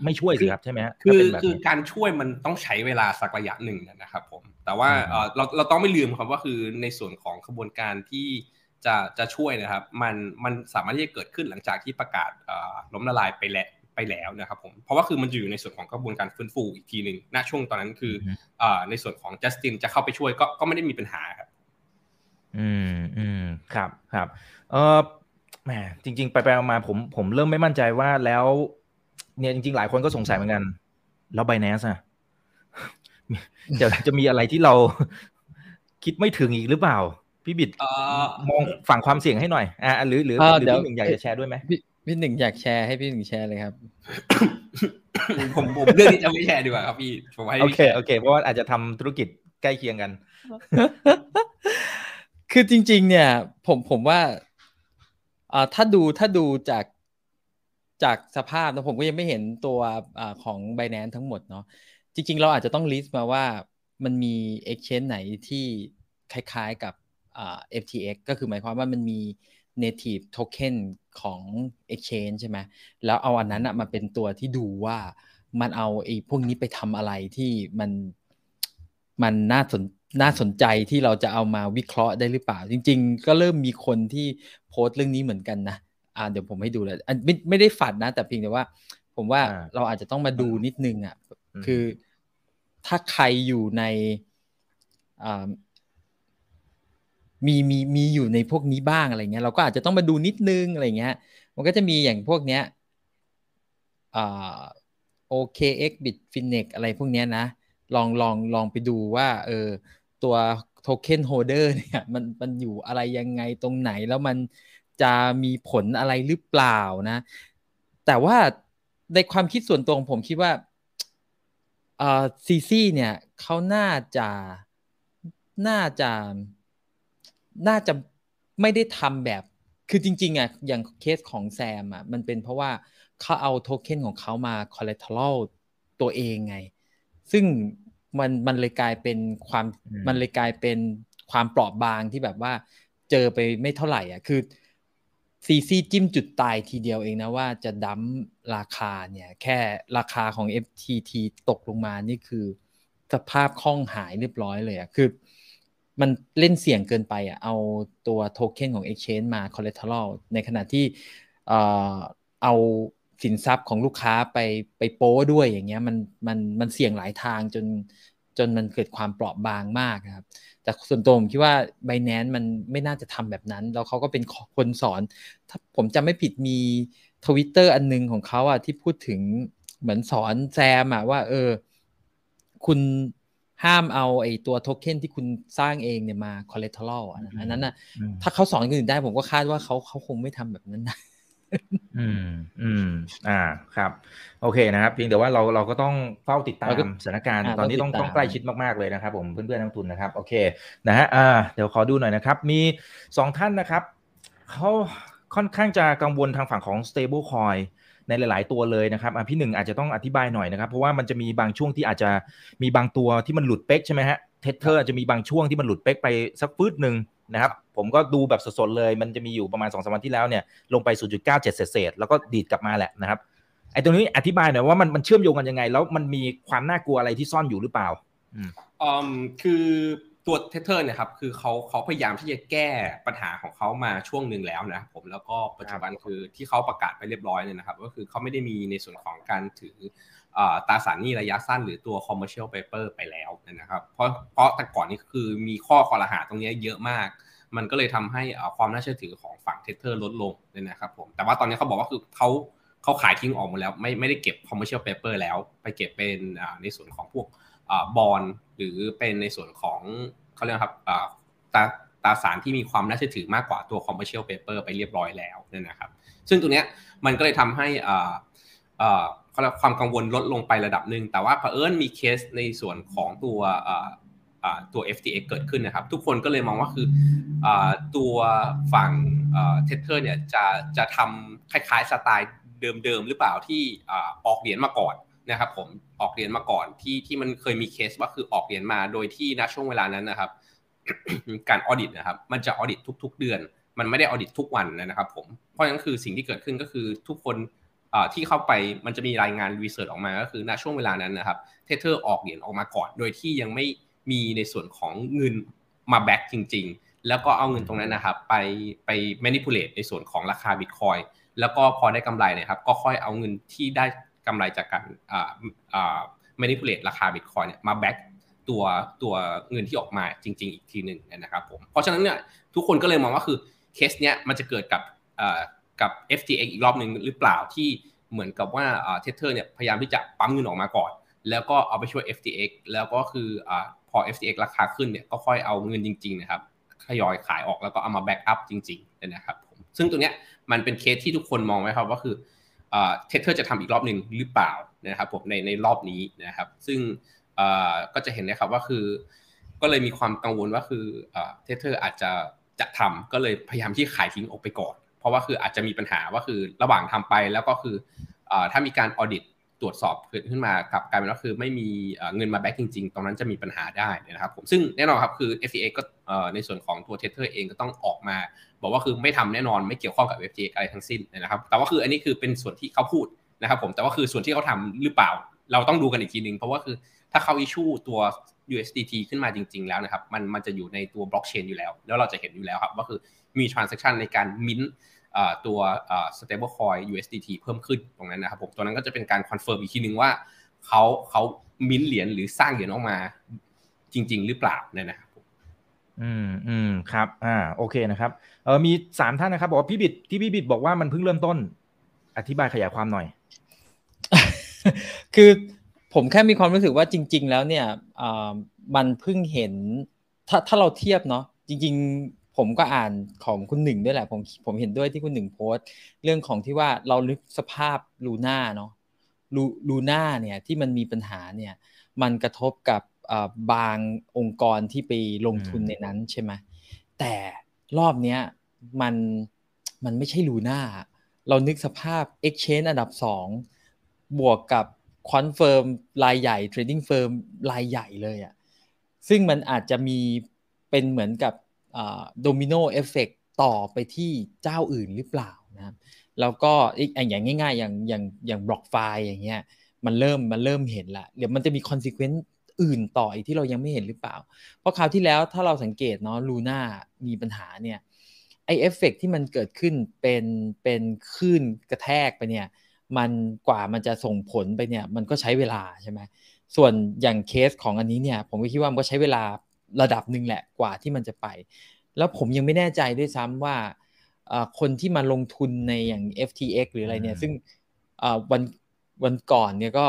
ไม่ช่วยสิครับใช่ไหมฮะคือถ้าเป็นแบบคือนี้การช่วยมันต้องใช้เวลาสักระยะหนึ่งนะครับผมแต่ว่าเอ่อเราเราต้องไม่ลืมครับว่าคือในส่วนของกระบวนการที่จะจะช่วยนะครับ มันมันสามารถที่จะเกิดขึ้นหลังจากที่ประกาศเอ่อล้มละลายไปแล้วไปแล้วนะครับผมเพราะว่าคือมันจะอยู่ในส่วนของกระบวนการฟื้นฟูอีกทีหนึ่งณช่วงตอนนั้นคือเอ่อในส่วนของจัสตินจะเข้าไปช่วยก็ก็ไม่ได้มีปัญหาครับ อืมอืมครับครับเออ แหมจริง ๆ ไปไปมาๆผมผมเริ่มไม่มั่นใจว่าแล้วเนี่ยจริง ๆ หลายคนก็สงสัยเหมือนกัน แล้วไบแนสอะจะจะมีอะไรที่เราคิดไม่ถึงอีกหรือเปล่า พี่บิดเอ่อมองฝั่งความเสี่ยงให้หน่อยอ่าหรือหรืออ่าหรือเดี๋ยวพี่หนึ่งอยากจะแชร์ด้วยไหมพี่พี่หนึ่งอยากแชร์ให้พี่หนึ่งแชร์เลยครับ ผมผมเรื่องนี้จะไม่แชร์ดีกว่าครับพี่ผมให้โอพี่เคโอเคเพราะว่าอาจจะทำธุรกิจใกล้เคียงกัน คือจริง ๆ เนี่ย ผมผมว่า อ่าถ้าดูถ้าดูจากจากสภาพนะผมก็ยังไม่เห็นตัวอาของ b บ n a n c e ทั้งหมดเนาะจริง ๆ เราอาจจะต้องลิสต์มาว่ามันมี exchange ไหนที่คล้ายๆกับอ่า FTX ก็คือหมายความว่ามันมี native token ของ exchange ใช่ไหม แล้วเอาอันนั้นมาเป็นตัวที่ดูว่ามันเอาไอ้พวกนี้ไปทำอะไรที่มันมันน่าสน น่าสนใจที่เราจะเอามาวิเคราะห์ได้หรือเปล่า จริง ๆ ก็เริ่มมีคนที่โพสต์เรื่องนี้เหมือนกันนะอ่าเดี๋ยวผมให้ดูเลยอันไม่ไม่ได้ฝันนะ แต่เพียงแต่ว่า ผมว่าอ่าเราอาจจะต้องมาดูนิดนึงอะอืมคือถ้าใครอยู่ในอ่ามีมีมีอยู่ในพวกนี้บ้างอะไรเงี้ยเราก็อาจจะต้องมาดูนิดนึงอะไรเงี้ย มันก็จะมีอย่างพวกเนี้ยอ่า OKX Bitfinex อะไรพวกเนี้ยนะ ลองลองลองไปดูว่า เออ ตัว token holder เนี่ยมันมันอยู่อะไรยังไงตรงไหนแล้วมันจะมีผลอะไรหรือเปล่านะ แต่ว่าในความคิดส่วนตัวของผมคิดว่าเอ่อ CZ เนี่ยเขาน่าจะน่าจะน่าจะไม่ได้ทำแบบ คือจริง ๆอะอย่างเคสของแซมอะมันเป็นเพราะว่าเขาเอาโทเค็นของเขามา collateral ตัวเองไง ซึ่ง มันมันเลยกลายเป็นความอืมมันเลยกลายเป็นความเปราะบางที่แบบว่าเจอไปไม่เท่าไหร่อะคือซีซีจิ้มจุดตายทีเดียวเองนะว่าจะดั้มราคาเนี่ย แค่ราคาของ FTT ตกลงมานี่คือ สภาพคล่องหายเรียบร้อยเลยอะคือ มันเล่นเสี่ยงเกินไปอะเอาตัวโทเค็นของ Exchange มา collateral ในขณะที่เอ่อเอา สินทรัพย์ของลูกค้าไปไปโป้ด้วยอย่างเงี้ยมันมันมันเสี่ยงหลายทางจนจนมันเกิดความเปราะบางมากครับ แต่ส่วนตัวผมคิดว่า Binance มันไม่น่าจะทำแบบนั้น แล้วเขาก็เป็นคนสอน ถ้าผมจำไม่ผิดมีทวิตเตอร์อันนึงของเขาอะที่พูดถึงเหมือนสอนแซมอะว่า เออ คุณห้ามเอาไอ้ตัวโทเค็นที่คุณสร้างเองเนี่ยมา collateral อะนะอันนั้นอะอืมถ้าเขาสอนคนอื่นได้ผมก็คาดว่าเขาเขาคงไม่ทำแบบนั้นนะ อืม อืม อ่า ครับ โอเคนะครับ เพียงแต่ว่าเราเราก็ต้องเฝ้าติดตามเราก็สถานการณ์อ่าตอนนี้ต้องต้องติดตามต้องใกล้ชิดมากๆเลยนะครับผมเพื่อนๆนักทุนนะครับ โอเค นะฮะ อ่า เดี๋ยวขอดูหน่อยนะครับ มีสองท่านนะครับเขาค่อนข้างจะกังวลทางฝั่งของ stable coin ในหลาย ๆ ตัวเลยนะครับอะพี่หนึ่งอาจจะต้องอธิบายหน่อยนะครับ เพราะว่ามันจะมีบางช่วงที่อาจจะมีบางตัวที่มันหลุดเป๊กใช่ไหมฮะ เทเทอร์อาจจะมีบางช่วงที่มันหลุดเป๊กไปสักฟืดหนึ่ง นะครับผมก็ดูแบบสดๆเลย มันจะมีอยู่ประมาณ2อสวันที่แล้วเนี่ยลงไป 0.97 เศษๆแล้วก็ดีดกลับมาแหละนะครับไอ้ตรงนี้อธิบายหน่อยว่ามันมันเชื่อมโยงกันยังไง แล้วมันมีความน่ากลัวอะไรที่ซ่อนอยู่หรือเปล่าอืมคือตัวเทเทอร์เนี่ยครับคือเขาเขาพยายามที่จะแก้ปัญหาของเขามาช่วงหนึ่งแล้วนะครับผมแล้วก็ปัจจุบันคือที่เขาประกาศไปเรียบร้อยเนี่ยนะครับ ก็คือเขาไม่ได้มีในส่วนของการถืออ่า ตราสารหนี้ระยะสั้นหรือตัว commercial paper ไปแล้วนะครับเพราะเพราะแต่ก่อนนี้คือมีข้อคอรหาตรงนี้เยอะมาก มันก็เลยทำให้ความน่าเชื่อถือของฝั่งเทเทอร์ลดลงนี่ยนะครับผมแต่ว่าตอนนี้เขาบอกว่าคือเขาเขาขายทิ้งออกหมดแล้ว ไม่ไม่ได้เก็บ commercial paper แล้ว ไปเก็บเป็นในส่วนของพวกบอลหรือเป็นในส่วนของเขาเรียกครับตาตราสารที่มีความน่าเชื่อถือมากกว่าตัว commercial paper ไปเรียบร้อยแล้วนี่ยนะครับ ซึ่งตัวเนี้มันก็เลยทำให้ ความกังวลลดลงไประดับหนึ่งแต่ว่าเผอิญมีเคสในส่วนของตัวตัว FTX เกิดขึ้นนะครับ ทุกคนก็เลยมองว่าคือตัวฝั่ง Tether เนี่ยจะจะทำคล้ายๆสไตล์เดิมๆหรือเปล่าที่ออกเหรียญมาก่อนนะครับผมออกเหรียญมาก่อนที่ที่มันเคยมีเคสว่าคือออกเหรียญมาโดยที่ณช่วงเวลานั้นนะครับ การ audit นะครับ มันจะ audit ทุก ๆ เดือน มันไม่ได้ audit ทุกวันนะครับ ผมเพราะฉะนั้นคือสิ่งที่เกิดขึ้นก็คือทุกคน ที่เข้าไปมันจะมีรายงาน research ออกมาก็คือณช่วงเวลานั้นนะครับ Tether ออกเหรียญออกมาก่อน โดยที่ยังไม่มีในส่วนของเงินมา back จริง ๆ แล้วก็เอาเงินตรงนั้นนะครับ ไปไป manipulate ในส่วนของราคาบิตคอยน์แล้วก็พอได้กำไรเนี่ยครับ ก็ค่อยเอาเงินที่ได้กำไรจากการอ่าอ่า manipulate ราคาบิตคอยน์เนี่ยมา back ตัวตัวเงินที่ออกมาจริง ๆ อีกทีหนึ่งนะครับผมเพราะฉะนั้นเนี่ยทุกคนก็เลยมองว่าคือเคสเนี้ยมันจะเกิดกับ กับ FTX อีกรอบหนึ่งหรือเปล่าที่เหมือนกับว่า Tether เนี่ยพยายามที่จะปั๊มเงินออกมาก่อน แล้วก็เอาไปช่วย FTX แล้วก็คืออพอ FTX ราคาขึ้นเนี่ยก็ค่อยเอาเงินจริงๆนะครับทยอยขายออกแล้วก็เอามา back up จริงๆนะครับผมซึ่งตัวเนี้ยมันเป็นเคสที่ทุกคนมองไว้ครับว่าคือ Tether จะทำอีกรอบหนึ่งหรือเปล่านะครับผมในในรอบนี้นะครับ ซึ่งก็จะเห็นนะครับว่าคือ ก็เลยมีความกังวลว่าคือ Tether อาจจะจะทำก็เลยพยายามที่ขายทิ้งออกไปก่อน เพราะว่าคืออาจจะมีปัญหาว่าคือระหว่างทำไปแล้วก็คือถ้ามีการ audit ตรวจสอบเกิดขึ้นมากับกลายเป็นว่าคือไม่มีเงินมา back จริงๆ ตรงนั้นจะมีปัญหาได้นะครับผมซึ่งแน่นอนครับคือ FTX ก็ในส่วนของตัว Tether เองก็ต้องออกมา บอกว่าคือไม่ทำแน่นอนไม่เกี่ยวข้องกับ FTX อะไรทั้งสิ้นนะครับ แต่ว่าคืออันนี้คือเป็นส่วนที่เขาพูดนะครับผมแต่ว่าคือส่วนที่เขาทำหรือเปล่า เราต้องดูกันอีกทีนึงเพราะว่าคือถ้าเขา issue ตัว USDT ขึ้นมาจริง ๆ แล้วนะครับมันมันจะอยู่ในตัวบล็อกเชนอยู่แล้ว แล้วเราจะเห็นอยู่แล้วครับว่าคือมี transaction ในการมิ้นตัว stable coin USDT เพิ่มขึ้นตรงนั้นนะครับผมตัวนั้นก็จะเป็นการคอนเฟิร์มอีกทีนึงว่าเขาเขามิ้นเหรียญหรือสร้างเหรียญออกมาจริง ๆ หรือเปล่าเนี่ยนะครับอืมอืมครับอ่าโอเคนะครับเออมีสามท่านนะครับ บอกว่าพี่บิดที่พี่บิดบอกว่ามันเพิ่งเริ่มต้น อธิบายขยายความหน่อย คือ ผมแค่มีความรู้สึกว่าจริง ๆ แล้วเนี่ยมันเพิ่งเห็นถ้าถ้าเราเทียบเนาะจริงผมก็อ่านของคุณหนึ่งด้วยแหละผมผมเห็นด้วยที่คุณหนึ่งโพสต์ เรื่องของที่ว่าเราลึกสภาพลูน่าเนาะลูลูน่าเนี่ยที่มันมีปัญหาเนี่ยมันกระทบกับบางองค์กรที่ไปลงทุนในนั้นใช่ไหมแต่รอบเนี้ยมันมันไม่ใช่ Luna เรานึกสภาพ Exchange อันดับสองบวกกับ quant firm รายใหญ่ trading firm รายใหญ่เลยอะ่ะซึ่งมันอาจจะมีเป็นเหมือนกับ domino effect ต่อไปที่เจ้าอื่นหรือเปล่านะครับแล้วก็อีกอย่างง่าย ๆ อย่างอย่างอย่าง BlockFi อย่างเงี้ยมันเริ่มมันเริ่มเห็นละเดี๋ยวมันจะมี consequence อื่นต่ออีกที่เรายังไม่เห็นหรือเปล่า เพราะคราวที่แล้วถ้าเราสังเกตเนาะ Luna มีปัญหาเนี่ยไอเอฟเฟกที่มันเกิดขึ้นเป็นเป็นคลื่นกระแทกไปเนี่ย มันกว่ามันจะส่งผลไปเนี่ยมันก็ใช้เวลาใช่ไหมส่วนอย่างเคสของอันนี้เนี่ย ผมก็คิดว่ามันก็ใช้เวลาระดับหนึ่งแหละกว่าที่มันจะไป แล้วผมยังไม่แน่ใจด้วยซ้ำว่าคนที่มาลงทุนในอย่าง FTX หรืออะไรเนี่ย ซึ่งวันวันก่อนเนี่ยก็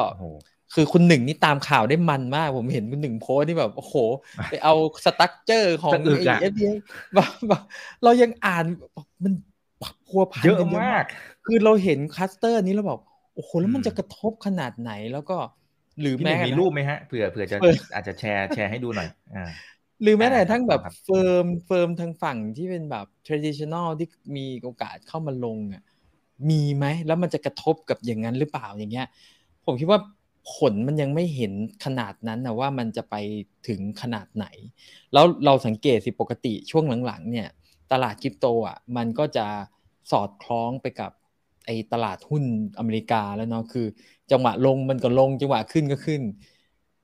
คือคุณหนึ่งนี่ตามข่าวได้มันมาก ผมเห็นคุณหนึ่งโพสที่แบบโอ้โห ไปเอา structure ของไอ้ FTX แบบเรายังอ่านมันพัวพันเยอะมาก คือเราเห็นคัสเตอร์นี้แล้วบอกโอ้โหแล้วมันจะกระทบขนาดไหนแล้วก็ หรือแม้มีรูปไหมฮะเผื่อเผื่อจะอาจจะแชร์แชร์ให้ดูหน่อยอ่าหรือแม้แต่ทั้งแบบ firm firm ทางฝั่งที่เป็นแบบ traditional ที่มีโอกาสเข้ามาลงอะมีไหมแล้วมันจะกระทบกับอย่างนั้นหรือเปล่าอย่างเงี้ย ผมคิดว่าผลมันยังไม่เห็นขนาดนั้นนะว่ามันจะไปถึงขนาดไหน แล้วเราสังเกตสิปกติช่วงหลังๆ เนี่ย ตลาดคริปโตอะมันก็จะสอดคล้องไปกับ ไอ้ตลาดหุ้นอเมริกาแล้วเนาะคือ จังหวะลงมันก็ลงจังหวะขึ้นก็ขึ้น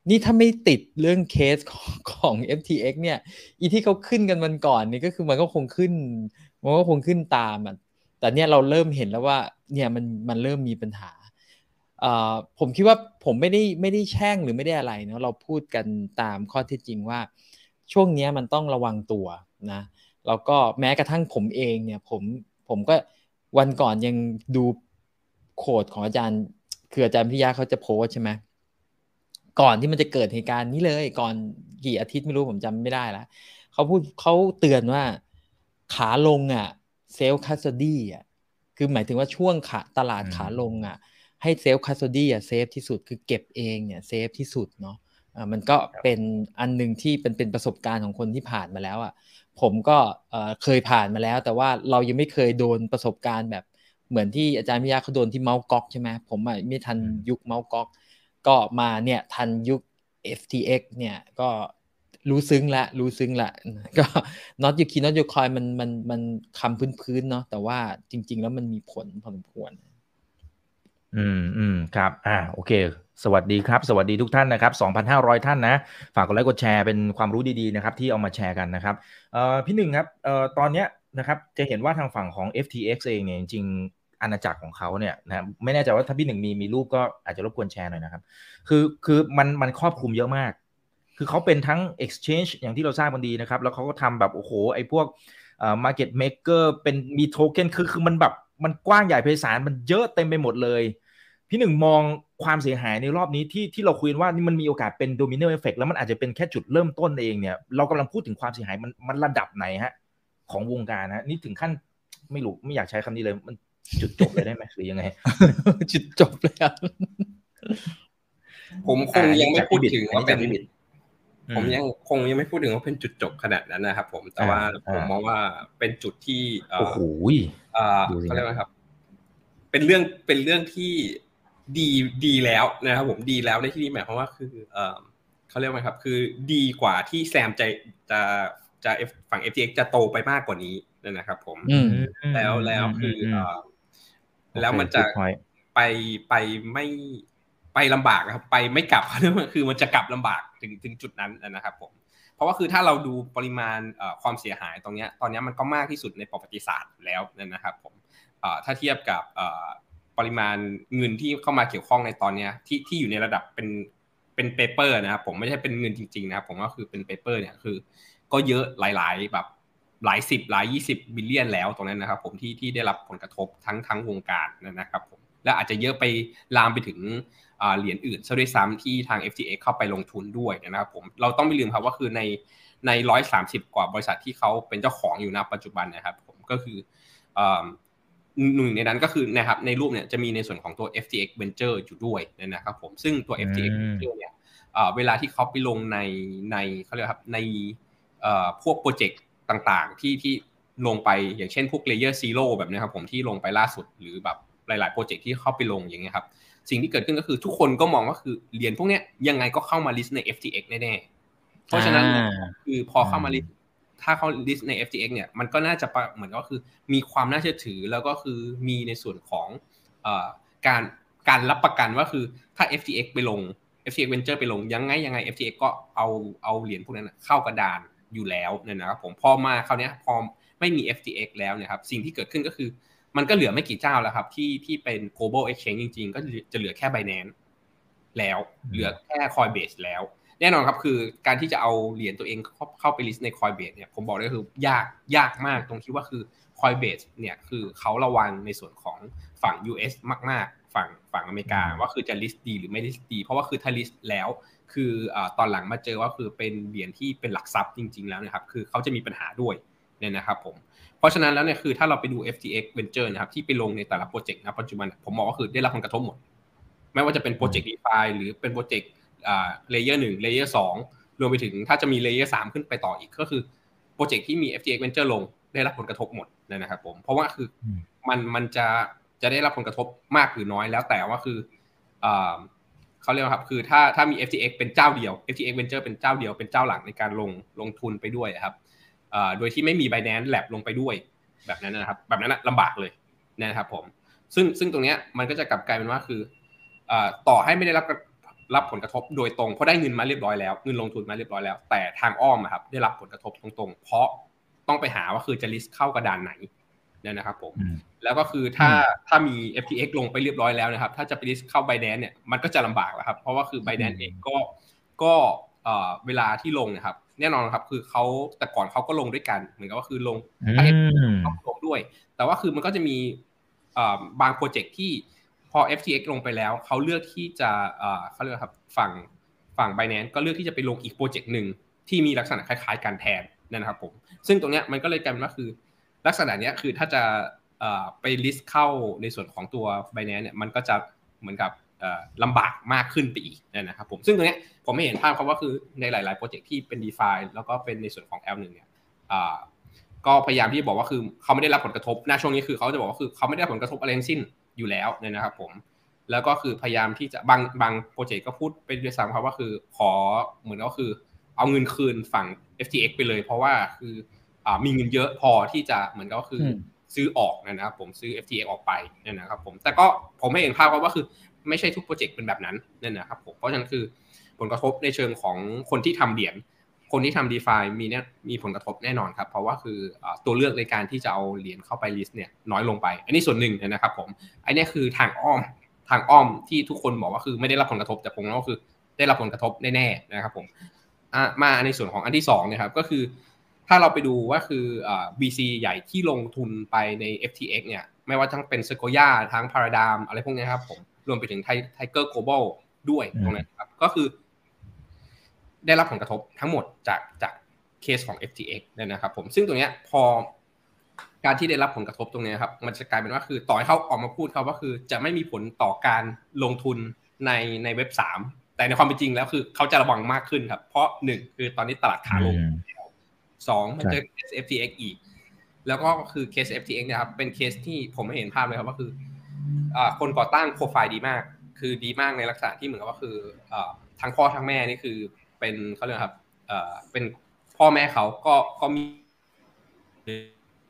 นี่ถ้าไม่ติดเรื่องเคสของของ FTX เนี่ยอีที่เขาขึ้นกันวันก่อนนี่ก็คือมันก็คงขึ้นมันก็คงขึ้นตามอะแต่เนี่ยเราเริ่มเห็นแล้วว่าเนี่ยมันมันเริ่มมีปัญหาผมคิดว่าผมไม่ได้ไม่ได้แช่งหรือไม่ได้อะไรเนาะเราพูดกันตามข้อเท็จจริงว่า ช่วงนี้มันต้องระวังตัวนะแล้วก็แม้กระทั่งผมเองเนี่ยผมผมก็ วันก่อนยังดูโคดของอาจารย์ คืออาจารย์พิยาเขาจะโพสใช่ไหมก่อนที่มันจะเกิดเหตุการณ์นี้เลย ก่อนกี่อาทิตย์ไม่รู้ผมจำไม่ได้แล้วเขาพูดเขาเตือนว่าขาลงอะ self custody อะคือหมายถึงว่าช่วงขาตลาดขาลงอะ ให้ self custody อะ safe ที่สุดคือเก็บเองเนี่ย safe ที่สุดเนาะอ่ามันก็เป็นอันหนึ่งที่เป็นเป็นประสบการณ์ของคนที่ผ่านมาแล้วอะ ผมก็เคยผ่านมาแล้ว แต่ว่าเรายังไม่เคยโดนประสบการณ์แบบเหมือนที่อาจารย์พิริยะเขาโดนที่ Mt. Gox ใช่ไหมผมไม่ทันยุคเมาส์ก๊อกก็มาเนี่ยทันยุค FTX เนี่ยก็รู้ซึ้งละรู้ซึ้งละก็ not you key not you coin มันมันมันคำพื้นๆเนาะแต่ว่าจริง ๆ แล้วมันมีผลพอสมควร อืมอืมครับ อ่าโอเค สวัสดีครับ สวัสดีทุกท่านนะครับ 2,500 ท่านนะ ฝากกดไลค์กดแชร์เป็นความรู้ดีๆนะครับที่เอามาแชร์กันนะครับพี่หนึ่งครับออตอนเนี้ยนะครับจะเห็นว่าทางฝั่งของ FTX เองเนี่ยจริงอาณาจักรของเขาเนี่ยนะไม่แน่ใจว่าถ้าพี่หนึ่งมีมีรูปก็อาจจะรบกวนแชร์หน่อยนะครับ คือคือมันมันครอบคลุมเยอะมาก คือเขาเป็นทั้ง exchange อย่างที่เราทราบกันดีนะครับ แล้วเขาก็ทำแบบโอ้โหไอ้พวกเอ่อ market maker เป็นมีโทเค็นคือคือมันแบบมันกว้างใหญ่ไพศาลมันเยอะเต็มไปหมดเลย พี่หนึ่งมองความเสียหายในรอบนี้ที่ที่เราคุยว่านี่มันมีโอกาสเป็น domino effect แล้วมันอาจจะเป็นแค่จุดเริ่มต้นเองเนี่ย เรากำลังพูดถึงความเสียหายมันมันระดับไหนฮะ ของวงการฮะนี่ถึงขั้นไม่รู้ไม่อยากใช้คำนี้เลย มันจุดจบเลยได้ไหมหรือยังไง จุดจบเลยครับผมคงยังไม่พูดถึงว่าเป็นอันนี้จากพี่บิดผมยังคงยังไม่พูดถึงว่าเป็นจุดจบขนาดนั้นนะครับ ผมแต่ว่าอ่าผมมองว่าเป็นจุดที่เอ่โอ้อโหเอ่อดูสิเขาเรียกว่าครับ เป็นเรื่องเป็นเรื่องที่ ดีดีแล้วนะครับผมดีแล้วในที่นี้หมายความว่าคือเอ่อเขาเรียกว่าครับ คือดีกว่าที่แซมจะจะจะ F ฝั่ง FTX จะโตไปมากกว่านี้นะครับผมอืมแล้วแล้วคือเอ่อแล้วมันจะโอเค good point ไปไปไม่ไปลำบากนะครับ ไปไม่กลับคือมันจะกลับลำบากถึงถึงจุดนั้นนะครับผมเพราะว่าคือถ้าเราดูปริมาณเอ่อความเสียหายตรงเนี้ยตอนเนี้ยมันก็มากที่สุดในประวัติศาสตร์แล้วนะครับผมเอ่อถ้าเทียบกับเอ่อ ปริมาณเงินที่เข้ามาเกี่ยวข้องในตอนเนี้ยที่ที่อยู่ในระดับเป็นเป็น paper นะครับผมไม่ใช่เป็นเงินจริงๆนะครับผมว่าคือเป็น paper เนี่ยคือ ก็เยอะหลาย ๆ แบบหลายสิบหลายยี่สิบ billion แล้วตรงนั้นนะครับผมที่ที่ได้รับผลกระทบทั้งทั้งวงการนะครับผมและอาจจะเยอะไปลามไปถึงเหรียญอื่นซะด้วยซ้ำที่ทาง FTX เข้าไปลงทุนด้วยนะครับผมเราต้องไม่ลืมครับว่าคือในในร้อยสามสิบกว่าบริษัทที่เขาเป็นเจ้าของอยู่ณปัจจุบันนะครับผมก็คือ หนึ่งในนั้นก็คือนะครับในรูปเนี่ยจะมีในส่วนของตัว FTX Venture อยู่ด้วยนะครับผมซึ่งตัว FTX อืม Venture เนี่ยอ่าเวลาที่เขาไปลงในในเขาเรียกครับในเอ่อพวกโปรเจกต์ต่างๆ ที่ที่ลงไปอย่างเช่นพวก Layer Zero แบบเนี้ยครับผมที่ลงไปล่าสุดหรือแบบหลายๆโปรเจกต์ที่เข้าไปลงอย่างเงี้ยครับสิ่งที่เกิดขึ้นก็คือทุกคนก็มองว่าคือเหรียญพวกเนี้ยยังไงก็เข้ามา list ใน FTX แน่ๆเพราะฉะนั้นอ่าคือพอเข้ามา list ถ้าเขา list ใน FTX เนี่ยมันก็น่าจะประเหมือนก็คือมีความน่าเชื่อถือแล้วก็คือมีในส่วนของอการการรับประกันว่าคือถ้า FTX ไปลง FTX Venture ไปลงยังไงยังไง FTX ก็เอาเอาเหรียญพวกนั้นเข้ากระดานอยู่แล้วเนี่ยนะครับผมพอมาคราวนี้พอไม่มี FTX แล้วเนี่ยครับสิ่งที่เกิดขึ้นก็คือ มันก็เหลือไม่กี่เจ้าแล้วครับที่ที่เป็น global exchange จริง ๆ ก็จะเหลือแค่ Binance แล้วเหลือแค่ Coinbase แล้ว แน่นอนครับคือการที่จะเอาเหรียญตัวเองเข้าเข้าไป list ใน Coinbase เนี่ยผมบอกได้คือยากยากมากตรงที่ว่าคือ Coinbase เนี่ยคือเขาระวังในส่วนของฝั่ง US มาก ๆ ฝั่งฝั่งอเมริกาอืมว่าคือจะ list ดีหรือไม่ list ดีเพราะว่าคือถ้า list แล้ว คืออาตอนหลังมาเจอว่าคือเป็นเหรียญที่เป็นหลักทรัพย์จริง ๆ แล้วนะครับคือเขาจะมีปัญหาด้วยเนี่ยนะครับผมเพราะฉะนั้นแล้วเนี่ยคือถ้าเราไปดู FTX Venture นะครับที่ไปลงในแต่ละโปรเจกต์นะปัจจุบันผมมองว่าคือได้รับผลกระทบหมด ไม่ว่าจะเป็นโปรเจกต์ DeFi หรือเป็นโปรเจกต์อ่า layer หนึ่ง layer สองรวมไปถึงถ้าจะมี layer สามขึ้นไปต่ออีกก็คือโปรเจกต์ที่มี FTX Venture ลงได้รับผลกระทบหมดนะครับผม เพราะว่าคืออมมันมันจะจะได้รับผลกระทบมากหรือน้อยแล้วแต่ว่าคืออ่าเขาเรียกว่าครับคือถ้าถ้ามี FTX เป็นเจ้าเดียว FTX Venture เป็นเจ้าเดียวเป็นเจ้าหลักในการลงลงทุนไปด้วยครับเอ่อโดยที่ไม่มี Binance Lab ลงไปด้วยแบบนั้นนะครับ แบบนั้นนะลำบากเลยนะครับผมซึ่งซึ่งตรงเนี้ยมันก็จะกลับกลายเป็นว่าคือเอ่อต่อให้ไม่ได้รับ รับผลกระทบโดยตรงเพราะได้เงินมาเรียบร้อยแล้วเงินลงทุนมาเรียบร้อยแล้ว แต่ทางอ้อมอะครับได้รับผลกระทบตรงๆ เพราะต้องไปหาว่าคือจะ list เข้ากระดานไหนเนี่ยนะครับผมอืมแล้วก็คือถ้าถ้ามี FTX ลงไปเรียบร้อยแล้วนะครับ ถ้าจะไป list เข้า Binance เนี่ยมันก็จะลำบากแล้วครับ เพราะว่าคือ Binance เองก็ก็เอ่อเวลาที่ลงนะครับ แน่นอนครับคือเขาแต่ก่อนเขาก็ลงด้วยกัน เหมือนกับว่าคือลงอืถ้ามต้องลงด้วย แต่ว่าคือมันก็จะมีเอ่อบางโปรเจกต์ที่ พอ FTX ลงไปแล้วเขาเลือกที่จะเขาเรียกครับฝั่งฝั่ง b บ n a n c e ก็เลือกที่จะไปลงอีกโปรเจกต์หนึ่งที่มีลักษณะคล้ายๆกันแทนนะครับผมซึ่งตรงเนี้ยมันก็เลยกลายเป็นว่าคือ ลักษณะเนี้ยคือถ้าจะไป list เข้าในส่วนของตัว b บ n a n c e เนี่ยมันก็จะเหมือนกับลำบากมากขึ้นไปอีกนะครับผมซึ่งตรงนี้ผมไม่เห็นภาพครับว่าคือในหลาย ๆ โปรเจกต์ที่เป็น d e f าแล้วก็เป็นในส่วนของ L1 เนี่ยก็พยายามที่จะบอกว่าคือเขาไม่ได้รับผลกระทบหน้าช่วงนี้คือเขาจะบอกว่าคือเขาไม่ได้รับผลกระทบอะไรทั้งสิ้น อยู่แล้วนะครับผมแล้วก็คือพยายามที่จะบางบางโปรเจกต์ก็พูดไปด้วยซ้ำครับว่าคือขอเหมือนก็คือ เอาเงินคืนฝั่ง FTX ไปเลย เพราะว่าคือมีเงินเยอะพอที่จะเหมือนก็คือซื้อออกนะครับผมซื้อ FTX ออกไปนี่นะครับผมแต่ก็ผมไม่เห็นภาพว่าคือไม่ใช่ทุกโปรเจกต์เป็นแบบนั้นนั่นนะครับผมเพราะฉะนั้นคือผลกระทบในเชิงของคนที่ทำเหรียญ คนที่ทำ d e f ามีเนี่ยมีผลกระทบแน่นอนครับ เพราะว่าคือตัวเลือกในการที่จะเอาเหรียญเข้าไปลิสต์เนี่ยน้อยลงไป อันนี้ส่วนหนึ่งนะครับผมอันนี้คือทางอ้อมทางอ้อมที่ทุกคนบอกว่าคือไม่ได้รับผลกระทบแต่ผมก็คือได้รับผลกระทบแน่ๆนะครับผมมาในส่วนของอันที่2นะครับก็คือ ถ้าเราไปดูว่าคือ BC ใหญ่ที่ลงทุนไปใน FTX เนี่ยไม่ว่าทั้งเป็น Sequoia ทั้ง Paradigm อะไรพวกนี้ครับผมรวมไปถึงไทเกอร์โกลบอลด้วยตรงนั้นครับก็คือ ได้รับผลกระทบทั้งหมดจากจากเคสของ FTX เนี่ยนะครับผมซึ่งตรงนี้พอการที่ได้รับผลกระทบตรงนี้ครับมันจะกลายเป็นว่าคือต่อให้เขาออกมาพูดเขาว่าคือจะไม่มีผลต่อการลงทุนในในเว็บสามแต่ในความเป็นจริงแล้วคือเขาจะระวังมากขึ้นครับ เพราะหนึ่งคือตอนนี้ตลาดขาลงสองมันเจอเคส FTX อีก แล้วก็คือเคส FTX นะครับเป็นเคสที่ผมไม่เห็นภาพเลยครับว่าคือคนก่อตั้งโปรไฟล์ดีมาก คือดีมากในลักษณะที่เหมือนกับว่าคือทั้งพ่อทั้งแม่นี่คือ เป็นเขาเรียกครับเป็นพ่อแม่เขาก็ก็มี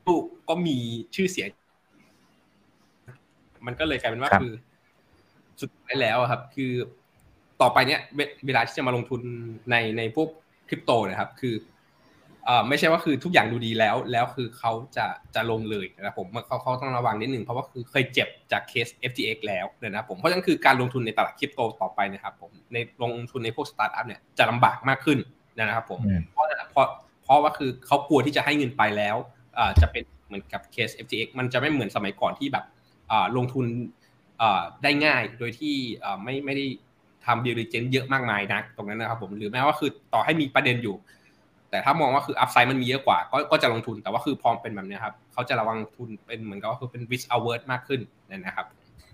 ลูกก็มีชื่อเสียง มันก็เลยกลายเป็นว่าคือ สุดท้ายแล้วครับ คือต่อไปเนี้ยเวลาที่จะมาลงทุนในในพวกคริปโตนะครับ คือเอ่อ ไม่ใช่ว่าคือทุกอย่างดูดีแล้ว แล้วคือเขาจะจะลงเลยนะครับผมเขาเขาต้องระวังนิดนึงเพราะว่าคือเคยเจ็บจากเคส FTX แล้วนะครับผมเพราะฉะนั้นคือการลงทุนในตลาดคริปโตต่อไปนะครับผมในลงทุนในพวกสตาร์ทอัพเนี่ยจะลำบากมากขึ้นนะครับผมเพราะเพราะเพราะว่าคือเขากลัวที่จะให้เงินไปแล้วอ่าจะเป็นเหมือนกับเคส FTX มันจะไม่เหมือนสมัยก่อนที่แบบอ่าลงทุนอ่าได้ง่ายโดยที่อ่าไม่ไม่ได้ทำ diligence เยอะมากมายนะตรงนั้นนะครับผมหรือแม้ว่าคือต่อให้มีประเด็นอยู่ แต่ถ้ามองว่าคือ upside มันมีเยอะกว่าก็ก็จะลงทุนแต่ว่าคือพอเป็นแบบนี้ครับเขาจะระวังทุนเป็นเหมือนกับว่าคือเป็น risk averse มากขึ้นนะครับ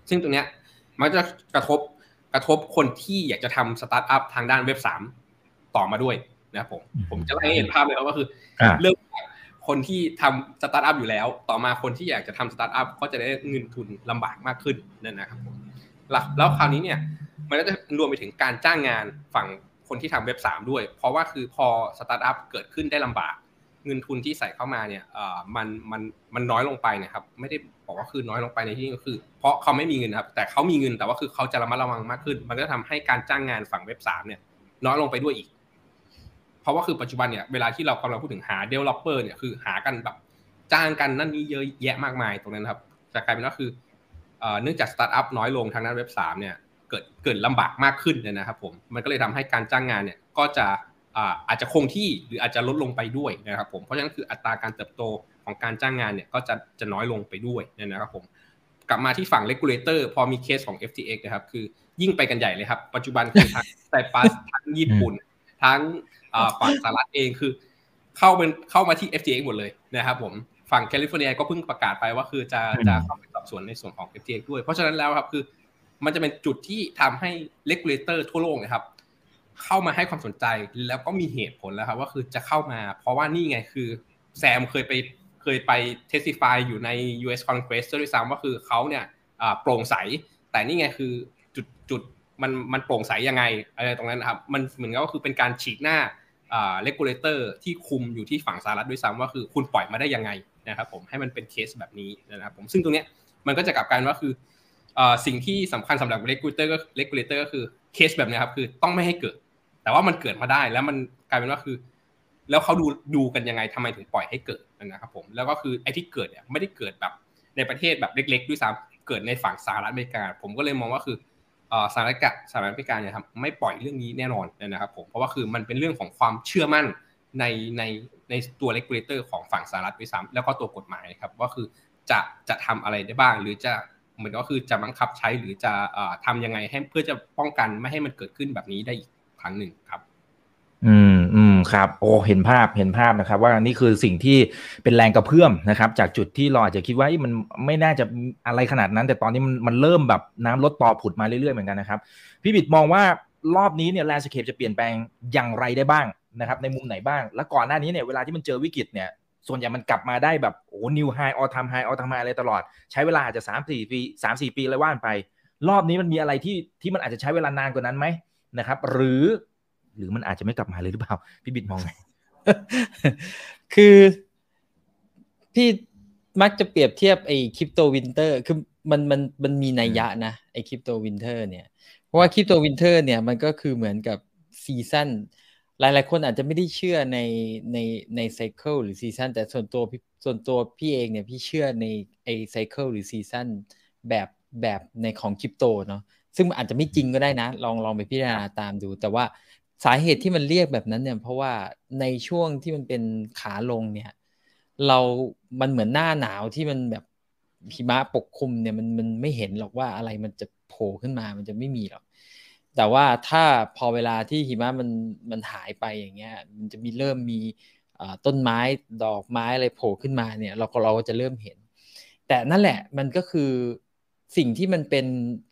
ซึ่งตรงเนี้ยมันจะกระทบกระทบคนที่อยากจะทำสตาร์ทอัพทางด้านเว็บสามต่อมาด้วยนะครับผมผมจะให้เห็นภาพเลยครับว่าคือเริ่มคนที่ทำสตาร์ทอัพอยู่แล้ว ต่อมาคนที่อยากจะทำสตาร์ทอัพก็จะได้เงินทุนลำบากมากขึ้นนั่นนะครับผมแล้วคราวนี้เนี่ยมันก็จะรวมไปถึงการจ้างงานฝั่ง คนที่ทำเว็บสามด้วย เพราะว่าคือพอสตาร์ทอัพเกิดขึ้นได้ลำบาก เงินทุนที่ใส่เข้ามาเนี่ยมันมันมันน้อยลงไปนะครับ ไม่ได้บอกว่าคือน้อยลงไปในที่นี้ก็คือ เพราะเขาไม่มีเงินครับ แต่เขามีเงินแต่ว่าคือเขาจะระมัดระวังมากขึ้น มันก็ทำให้การจ้างงานฝั่งเว็บสามเนี่ย น้อยลงไปด้วยอีก เพราะว่าคือปัจจุบันเนี่ยเวลาที่เรากำลังพูดถึงหา developer เนี่ยคือหากันแบบจ้างกันนั่นนี่เยอะแยะมากมายตรงนั้นครับจะกลายเป็นว่าคือเนื่องจากสตาร์ทอัพน้อยลงทางด้านเว็บสามเนี่ย เกิดเกิดลำบากมากขึ้นนะครับผมมันก็เลยทำให้การจ้างงานเนี่ยก็จะอาจจะคงที่หรืออาจจะลดลงไปด้วยนะครับผมเพราะฉะนั้นคืออัตราการเติบโตของการจ้างงานเนี่ยก็จะจะน้อยลงไปด้วยนะครับผมกลับมาที่ฝั่ง regulator พอมีเคสของ FTX นะครับคือยิ่งไปกันใหญ่เลยครับ ปัจจุบันคือทั้งไซปรัสทั้งญี่ปุ่น ทั้งฝั่งสหรัฐเองคือ เข้าเป็นเข้ามาที่ FTX หมดเลยนะครับผมฝั่งแคลิฟอร์เนียก็เพิ่งประกาศไปว่าคือจะจะเข้าไปสอบสวนในส่วนของ FTX ด้วย เพราะฉะนั้นแล้วครับคือ มันจะเป็นจุดที่ทำให้ regulator ทั่วโลกนะครับ เข้ามาให้ความสนใจแล้วก็มีเหตุผลแล้วครับว่าคือจะเข้ามา เพราะว่านี่ไงคือแซมเคยไปเคยไป testify อยู่ใน US Congress ด้วยซ้ำว่าคือเขาเนี่ยโปร่งใส แต่นี่ไงคือจุดจุดมันมันโปร่งใสยังไงอะไรตรงนั้นครับมันเหมือนกับก็คือเป็นการฉีกหน้าregulator ที่คุมอยู่ที่ฝั่งสหรัฐด้วยซ้ำว่าคือคุณปล่อยมาได้ยังไงนะครับผมให้มันเป็นเคสแบบนี้นะครับผมซึ่งตรงเนี้ยมันก็จะกลับกันว่าคือ สิ่งที่สำคัญสำหรับ regulator ก็ regulator ก็คือเคสแบบนี้ครับคือต้องไม่ให้เกิด แต่ว่ามันเกิดมาได้แล้วมันกลายเป็นว่าคือ แล้วเขาดูดูกันยังไงทำไมถึงปล่อยให้เกิดนะครับผมแล้วก็คือไอ้ที่เกิดเนี่ยไม่ได้เกิดแบบในประเทศแบบเล็ก ๆ ด้วยซ้ำเกิดในฝั่งสหรัฐอเมริกา ผมก็เลยมองว่าคือสหรัฐกับสหรัฐอเมริกาเนี่ยครับไม่ปล่อยเรื่องนี้แน่นอนนะครับผมเพราะว่าคือมันเป็นเรื่องของความเชื่อมั่นในในในตัวเลกูเลเตอร์ของฝั่งสหรัฐด้วยซ้ำแล้วก็ตัวกฎหมายครับว่าคือจะจะทำอะไรได้บ้างหรือจะ เหมือนก็คือจะบังคับใช้หรือจะทำยังไงให้เพื่อจะป้องกันไม่ให้มันเกิดขึ้นแบบนี้ได้อีกครั้งหนึ่งครับ อืมอืมครับโอ้เห็นภาพเห็นภาพนะครับ ว่านี่คือสิ่งที่เป็นแรงกระเพื่อมนะครับ จากจุดที่เราอาจจะคิดว่ามันไม่น่าจะอะไรขนาดนั้น แต่ตอนนี้มันมันเริ่มแบบน้ำลดตอผุดมาเรื่อยๆเหมือนกันนะครับ พี่บิดมองว่ารอบนี้เนี่ย landscape จะเปลี่ยนแปลงอย่างไรได้บ้างนะครับในมุมไหนบ้าง แล้วก่อนหน้านี้เนี่ยเวลาที่มันเจอวิกฤตเนี่ย ส่วนใหญ่มันกลับมาได้แบบโอ้ new high all time high all time high อะไรตลอด ใช้เวลาอาจจะสามสี่ปีสามสี่ปีก็ว่ากันไป รอบนี้มันมีอะไรที่ที่มันอาจจะใช้เวลานานกว่านั้นไหมนะครับ หรือ หรือมันอาจจะไม่กลับมาเลยหรือเปล่า พี่บิดมองไง คือพี่มักจะเปรียบเทียบไอ้ crypto winter คือมันมันมันมีนัยยะนะไอ้ crypto winter เนี่ย เพราะว่า crypto winter เนี่ยมันก็คือเหมือนกับ season หลาย ๆ คนอาจจะไม่ได้เชื่อในในใน cycle หรือ season แต่ส่วนตัวพี่ส่วนตัวพี่เองเนี่ยพี่เชื่อในไอ้ cycle หรือ season แบบแบบในของคริปโตเนาะซึ่งอาจจะไม่จริงก็ได้นะ ลองลองไปพิจารณาตามดู แต่ว่าสาเหตุที่มันเรียกแบบนั้นเนี่ยเพราะว่าในช่วงที่มันเป็นขาลงเนี่ย เรามันเหมือนหน้าหนาวที่มันแบบหิมะปกคลุมเนี่ยมันมันไม่เห็นหรอกว่าอะไรมันจะโผล่ขึ้นมามันจะไม่มีหรอก แต่ว่าถ้าพอเวลาที่หิมะมันมันหายไปอย่างเงี้ย มันจะมีเริ่มมีต้นไม้ดอกไม้อะไรโผล่ขึ้นมาเนี่ย เราก็เราก็จะเริ่มเห็น แต่นั่นแหละมันก็คือสิ่งที่มันเป็น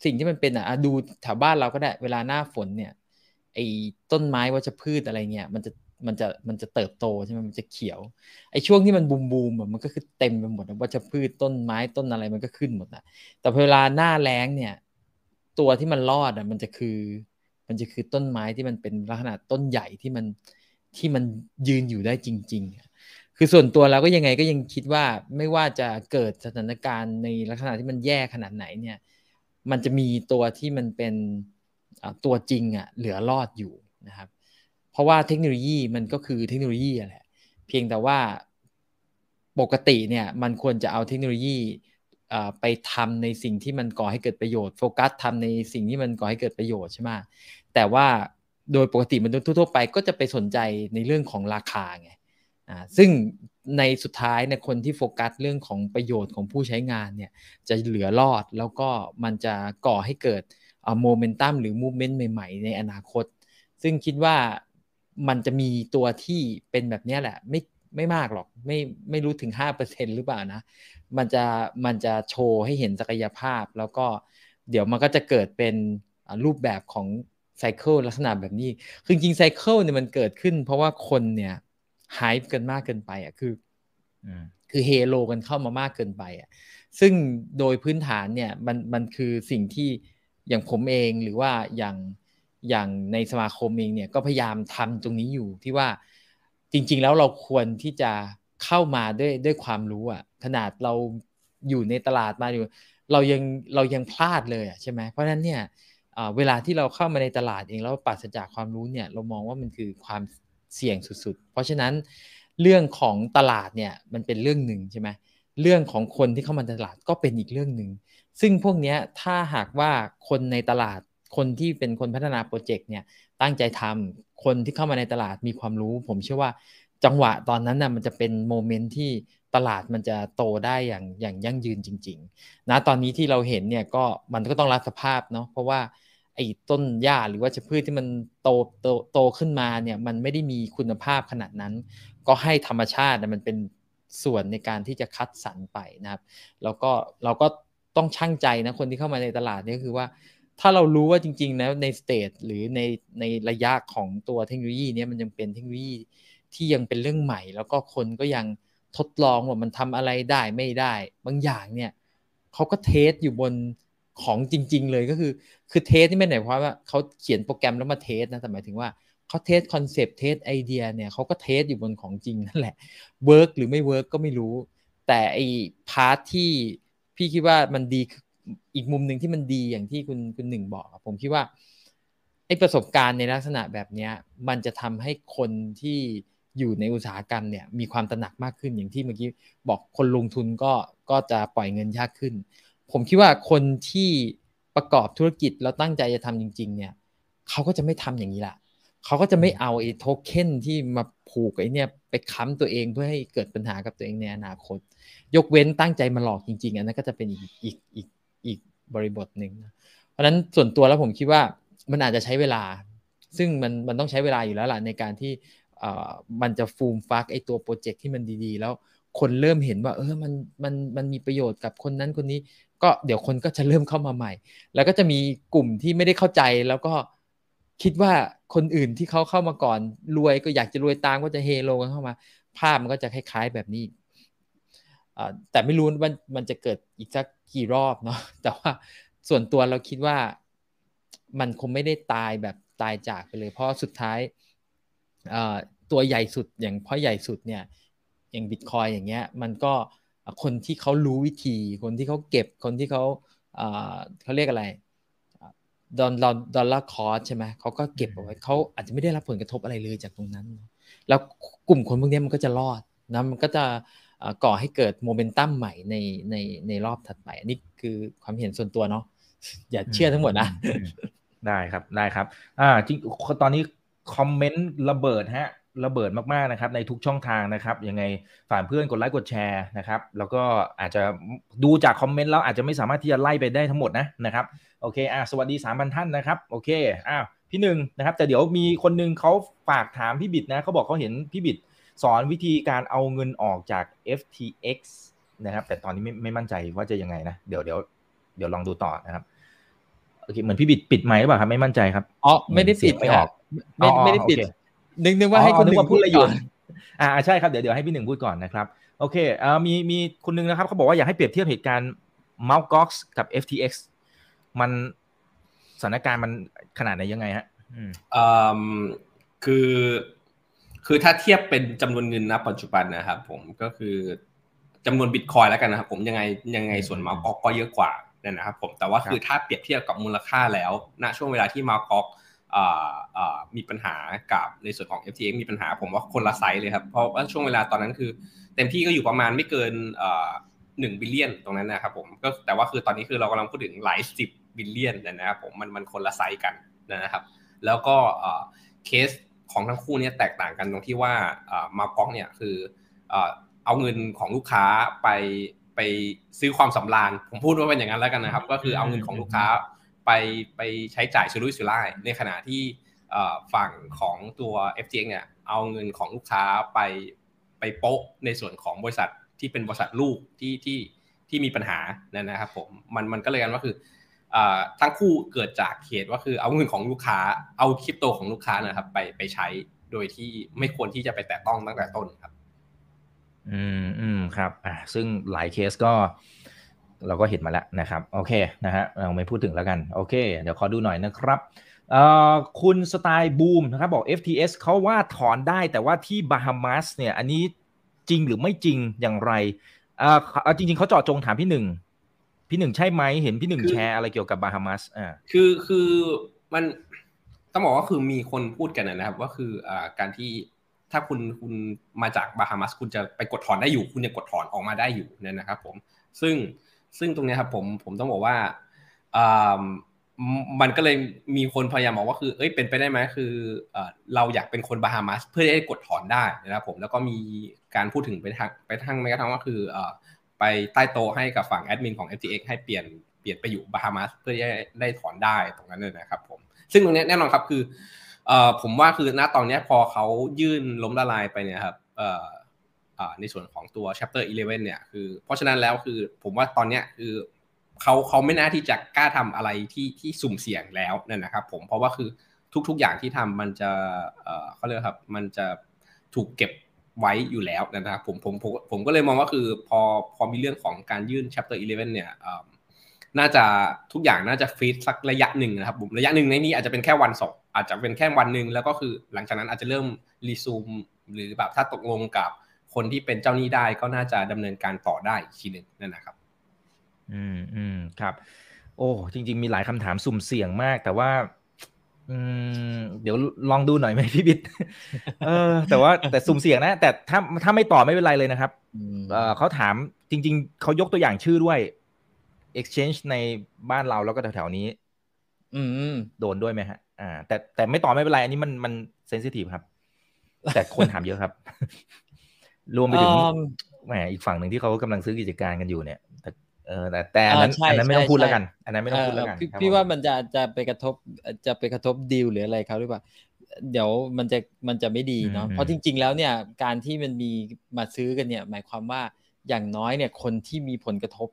สิ่งที่มันเป็นอะดูแถวบ้านเราก็ได้เวลาหน้าฝนเนี่ยไอ้ต้นไม้วัชพืชอะไรเงี้ยมันจะมันจะมันจะเติบโตใช่ไหมมันจะเขียวไอ้ช่วงที่มันบูมบูมมันก็คือเต็มไปหมดวัชพืชต้นไม้ต้นอะไรมันก็ขึ้นหมดนะแต่เวลาหน้าแล้งเนี่ย ตัวที่มันรอดอะมันจะคือ มันจะคือต้นไม้ที่มันเป็นลักษณะต้นใหญ่ที่มันที่มันยืนอยู่ได้จริง ๆ คือส่วนตัวเราก็ยังไงก็ยังคิดว่าไม่ว่าจะเกิดสถานการณ์ในลักษณะที่มันแย่ขนาดไหนเนี่ย มันจะมีตัวที่มันเป็นตัวจริงอะเหลือรอดอยู่นะครับ เพราะว่าเทคโนโลยีมันก็คือเทคโนโลยีแหละเพียงแต่ว่าปกติเนี่ยมันควรจะเอาเทคโนโลยี ไปทำในสิ่งที่มันก่อให้เกิดประโยชน์โฟกัสทำในสิ่งที่มันก่อให้เกิดประโยชน์ใช่ไหมแต่ว่าโดยปกติมันทั่วไปก็จะไปสนใจในเรื่องของราคาไงอ่าซึ่งในสุดท้ายเนี่ยคนที่โฟกัสเรื่องของประโยชน์ของผู้ใช้งานเนี่ยจะเหลือรอดแล้วก็มันจะก่อให้เกิดโมเมนตัมหรือมูเมนต์ใหม่ ๆ ในอนาคต ซึ่งคิดว่ามันจะมีตัวที่เป็นแบบนี้แหละ ไม่ไม่มากหรอกไม่ไม่รู้ถึง 5%หรือเปล่านะ มันจะมันจะโชว์ให้เห็นศักยภาพ แล้วก็เดี๋ยวมันก็จะเกิดเป็นรูปแบบของไซเคิลลักษณะแบบนี้ คือจริงไซเคิลเนี่ยมันเกิดขึ้น เพราะว่าคนเนี่ยหายกันมากเกินไปอะคือคือเฮโลกันเข้ามามากเกินไปอะซึ่งโดยพื้นฐานเนี่ยมันมันคือสิ่งที่อย่างผมเองหรือว่าอย่างอย่างในสมาคมเองเนี่ยก็พยายามทำตรงนี้อยู่ที่ว่าจริง ๆ แล้วเราควรที่จะ เข้ามาด้วยด้วยความรู้อะขนาดเราอยู่ในตลาดมาอยู่ เรายังเรายังพลาดเลยอะใช่ไหมเพราะฉะนั้นเนี่ยเวลาที่เราเข้ามาในตลาดเองแล้วปราศจากความรู้เนี่ยเรามองว่ามันคือความเสี่ยงสุดๆ เพราะฉะนั้นเรื่องของตลาดเนี่ยมันเป็นเรื่องหนึ่งใช่ไหมเรื่องของคนที่เข้ามาตลาดก็เป็นอีกเรื่องหนึ่งซึ่งพวกนี้ถ้าหากว่าคนในตลาดคนที่เป็นคนพัฒนาโปรเจกต์เนี่ยตั้งใจทำคนที่เข้ามาในตลาดมีความรู้ ผมเชื่อว่า จังหวะตอนนั้นน่ะมันจะเป็น moment ที่ตลาดมันจะโตได้อย่างอย่างยั่งยืนจริง ๆ นะตอนนี้ที่เราเห็นเนี่ยก็มันก็ต้องรับสภาพเนาะเพราะว่าไอ้ต้นหญ้าหรือว่าจะพืชที่มันโตโตโตขึ้นมาเนี่ยมันไม่ได้มีคุณภาพขนาดนั้น ก็ให้ธรรมชาติมันเป็นส่วนในการที่จะคัดสรรไปนะครับ แล้วก็เราก็ต้องชั่งใจนะคนที่เข้ามาในตลาดนี่คือว่า ถ้าเรารู้ว่าจริงๆนะใน stage หรือในในระยะของตัวเทคโนโลยีนี้มันยังเป็นเทคโนโลยี ที่ยังเป็นเรื่องใหม่ แล้วก็คนก็ยังทดลองว่ามันทำอะไรได้ไม่ได้ บางอย่างเนี่ยเขาก็ test อยู่บนของจริง ๆ เลยก็คือ คือ test ที่ไม่ไหนเพราะว่าเขาเขียนโปรแกรมแล้วมา test นะแต่หมายถึงว่าเขา test คอนเซปต์ test ไอเดียเนี่ยเขาก็ test อยู่บนของจริงนั่นแหละ work หรือไม่ work ก็ไม่รู้ แต่ไอ้ part ที่พี่คิดว่ามันดีอีกมุมหนึ่งที่มันดีอย่างที่คุณคุณหนึ่งบอกผมคิดว่าไอประสบการณ์ในลักษณะแบบนี้มันจะทำให้คนที่ อยู่ในอุตสาหกรรมเนี่ยมีความตระหนักมากขึ้นอย่างที่เมื่อกี้บอกคนลงทุนก็ก็จะปล่อยเงินยากขึ้น ผมคิดว่าคนที่ประกอบธุรกิจแล้วตั้งใจจะทำจริง ๆ เนี่ยเขาก็จะไม่ทำอย่างนี้ละเขาก็จะไม่เอาไอ้โทเค็นที่มาผูกไอ้เนี่ยไปค้ำตัวเองเพื่อให้เกิดปัญหากับตัวเองในอนาคต ยกเว้นตั้งใจมาหลอกจริง ๆ อันนั้นก็จะเป็นอีกอีกอีกอีกบริบทหนึ่งเพราะฉะนั้นส่วนตัวแล้วผมคิดว่ามันอาจจะใช้เวลา ซึ่งมันมันต้องใช้เวลาอยู่แล้วล่ะในการที่ มันจะฟูมฟักไอตัวโปรเจกต์ที่มันดีๆ แล้วคนเริ่มเห็นว่าเออมันมันมันมีประโยชน์กับคนนั้นคนนี้ ก็เดี๋ยวคนก็จะเริ่มเข้ามาใหม่ แล้วก็จะมีกลุ่มที่ไม่ได้เข้าใจแล้วก็คิดว่าคนอื่นที่เขาเข้ามาก่อนรวยก็อยากจะรวยตามก็จะเฮโลกันเข้ามา ภาพมันก็จะคล้ายๆแบบนี้แต่ไม่รู้ว่ามันจะเกิดอีกสักกี่รอบเนาะแต่ว่าส่วนตัวเราคิดว่ามันคงไม่ได้ตายแบบตายจากไปเลย เพราะสุดท้าย ตัวใหญ่สุดอย่างเพราะใหญ่สุดเนี่ยอย่างบิตคอยน์อย่างเงี้ยมันก็คนที่เขารู้วิธี คนที่เขาเก็บคนที่เขาเขาเรียกอะไร dollar dollar cost ใช่ไหมเขาก็เก็บเอาไว้เขาอาจจะไม่ได้รับผลกระทบอะไรเลยจากตรงนั้น แล้วกลุ่มคนพวกนี้มันก็จะรอดนะมันก็จะก่อให้เกิดโมเมนตัมใหม่ในในในรอบถัดไป อันนี้คือความเห็นส่วนตัวเนาะอย่าเชื่อทั้งหมดนะ ได้ครับได้ครับ อ่าจริงตอนนี้คอมเมนต์ระเบิดฮะ ระเบิดมากๆนะครับในทุกช่องทางนะครับยังไงฝากเพื่อนกดไลค์กดแชร์นะครับ แล้วก็อาจจะดูจากคอมเมนต์แล้วอาจจะไม่สามารถที่จะไล่ไปได้ทั้งหมดนะนะครับโอเคอะสวัสดีสามพันท่านนะครับโอเคอ้าวพี่หนึ่งนะครับแต่เดี๋ยวมีคนนึงเขาฝากถามพี่บิดนะเขาบอกเขาเห็นพี่บิดสอนวิธีการเอาเงินออกจาก FTX นะครับแต่ตอนนี้ไม่ไม่มั่นใจว่าจะยังไงนะเดี๋ยวเดี๋ยวเดี๋ยวลองดูต่อนะครับโอเคเหมือนพี่บิดปิดไมค์หรือเปล่าครับไม่มั่นใจครับอ๋อไม่ได้ปิดไม่ออกไม่ไม่ได้ปิด นึกนึกว่าให้คนหนึ่งพูดอะไรอยู่อ่าใช่ครับเดี๋ยวเดี๋ยวให้พี่หนึ่งพูดก่อนนะครับ โอเคอ่ามีมีคนนึงนะครับเขาบอกว่าอยากให้เปรียบเทียบเหตุการณ์ m o u t Gox กับ FTX มันสถานการณ์มันขนาดไหนยังไงฮะอืมคือ คือถ้าเทียบเป็นจำนวนเงินณปัจจุบันนะครับผมก็คือจำนวนบิตคอยแล้วกันนะครับผมยังไงยังไงส่วน Mt. Gox ก็เยอะกว่าเนี่ยนะครับผมแต่ว่าคือถ้าเปรียบเทียบกับมูลค่าแล้วณช่วงเวลาที่ Mt. Gox มีปัญหากับในส่วนของ FTX มีปัญหาผมว่าคนละไซส์เลยครับเพราะว่าช่วงเวลาตอนนั้นคือ เต็มที่ก็อยู่ประมาณไม่เกินหนึ่ง billion ตรงนั้นนะครับผมก็แต่ว่าคือตอนนี้คือเรากำลังพูดถึงหลายสิบ billion นะครับผมมันมันคนละไซส์กันนะครับ แล้วก็เคสของทั้งคู่เนี้ยแตกต่างกันตรงที่ว่า Mt. Gox เนี่ยคือเอาเงินของลูกค้าไปไปซื้อความสำราญผมพูดว่าเป็นอย่างนั้นแล้วกันนะครับ ก็คือเอาเงินของลูกค้า ไปไปใช้จ่ายสุรุ่ยสุร่ายในขณะที่ฝั่งของตัว FTX เนี่ยเอาเงินของลูกค้าไปไปโป๊ะในส่วนของบริษัทที่เป็นบริษัทลูกที่ที่ที่มีปัญหานั่นนะครับผมมันมันก็เลยกันว่าคือทั้งคู่เกิดจากเหตุว่าคือเอาเงินของลูกค้าเอาคริปโตของลูกค้านะครับ ไปไปใช้โดยที่ไม่ควรที่จะไปแตะต้องตั้งแต่ต้นครับ อืมอืมครับอ่าซึ่งหลายเคสก็ เราก็เห็นมาแล้วนะครับ โอเคนะฮะเราไม่พูดถึงแล้วกัน โอเค เดี๋ยวขอดูหน่อยนะครับเอ่อคุณสไตล์บูมนะครับบอก FTS เขาว่าถอนได้แต่ว่าที่บาฮามาสเนี่ยอันนี้จริงหรือไม่จริงอย่างไรอ่าจริงๆเขาเจาะจงถามพี่หนึ่งพี่หนึ่งใช่ไหมเห็นพี่หนึ่งแชร์อะไรเกี่ยวกับบาฮามัสอ่าคือคือมันต้องบอกว่าคือมีคนพูดกันนะครับ ว่าคืออ่าการที่ถ้าคุณคุณมาจากบาฮามัสคุณจะไปกดถอนได้อยู่ คุณยังกดถอนออกมาได้อยู่เนี่ยนะครับผมซึ่ง ซึ่งตรงนี้ครับผมผมต้องบอกว่าอมันก็เลยมีคนพยายามบอกว่าคือ เอ้ย เป็นไปได้ไหมคือเราอยากเป็นคนบาฮามัสเพื่อได้กดถอนได้นะครับผม แล้วก็มีการพูดถึงไปทางไปทางแม้กระทั่งว่าคือไปใต้โต๊ะให้กับฝั่งแอดมินของ FTX ให้เปลี่ยนเปลี่ยนไปอยู่บาฮามัสเพื่อได้ถอนได้ตรงนั้นเลยนะครับผม ซึ่งตรงนี้แน่นอนครับคืออผมว่าคือณตอนนี้พอเขายื่นล้มละลายไปเนี่ยครับ ในส่วนของตัว chapter 11 เนี่ยคือเพราะฉะนั้นแล้วคือผมว่าตอนเนี้ยคือเขาเขาไม่น่าที่จะกล้าทำอะไรที่ที่สุ่มเสี่ยงแล้วนั่นนะครับผมเพราะว่าคือทุกๆอย่างที่ทำมันจะเอ่อเขาเรียกครับมันจะถูกเก็บไว้อยู่แล้วนะครับผมผมผมผมก็เลยมองว่าคือพอพอมีเรื่องของการยื่น chapter 11 เนี่ยน่าจะทุกอย่างน่าจะฟีดสักระยะหนึ่งนะครับผมระยะหนึ่งในนี้อาจจะเป็นแค่วันสองอาจจะเป็นแค่วันหนึ่งแล้วก็คือหลังจากนั้นอาจจะเริ่มรีซูมหรือแบบถ้าตกลงกับ คนที่เป็นเจ้าหนี้ได้ก็น่าจะดำเนินการต่อได้อีกทีหนึ่งนั่นนะครับ อืมอืมครับ โอ้จริง ๆ มีหลายคำถามสุ่มเสี่ยงมาก แต่ว่า อืม เดี๋ยวลองดูหน่อยไหมพี่บิดเออ แต่ว่าแต่สุ่มเสี่ยงนะ แต่ถ้าถ้าไม่ตอบไม่เป็นไรเลยนะครับเออเขาถามจริง ๆเขายกตัวอย่างชื่อด้วย exchange ในบ้านเราแล้วก็แถวๆนี้ อืม โดนด้วยไหมฮะ อ่า แต่แต่ไม่ตอบไม่เป็นไร อันนี้มันมันเซนซิทีฟครับ แต่คนถามเยอะครับ รวมไปถึงแหมอีกฝั่งหนึ่งที่เขากำลังซื้อกิจการกันอยู่เนี่ยแต่เออแต่แต่อันนั้นอ่าใช่อันนั้นไม่ต้องใช่พูดแล้วใช่กัน อันนั้นไม่ต้องพูดแล้วกันเพี่ครับพี่ผมว่ามันจะจะไปกระทบจะไปกระทบดีลหรืออะไรเขาหรือเปล่าเดี๋ยวมันจะมันจะไม่ดีเนาะเพราะจริง ๆ แล้วเนี่ยการที่มันมีมาซื้อกันเนี่ย หมายความว่าอย่างน้อยเนี่ยคนที่มีผลกระทบ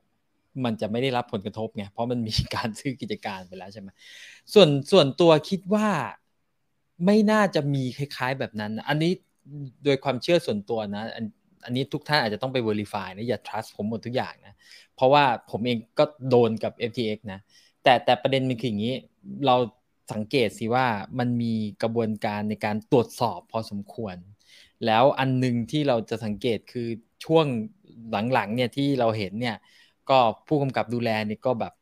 มันจะไม่ได้รับผลกระทบไงเพราะมันมีการซื้อกิจการไปแล้วใช่ไหมส่วนส่วนตัวคิดว่าไม่น่าจะมีคล้าย ๆแบบนั้นนะอันนี้ โดยความเชื่อส่วนตัวนะอันอันนี้ทุกท่านอาจจะต้องไป verify นะอย่า trust ผมหมดทุกอย่างนะเพราะว่าผมเองก็โดนกับ FTX นะแต่แต่ประเด็นมันคืออย่างนี้ เราสังเกตสิว่ามันมีกระบวนการในการตรวจสอบพอสมควร แล้วอันหนึ่งที่เราจะสังเกตคือช่วงหลังๆเนี่ยที่เราเห็นเนี่ยก็ผู้กำกับดูแลนี่ก็แบบ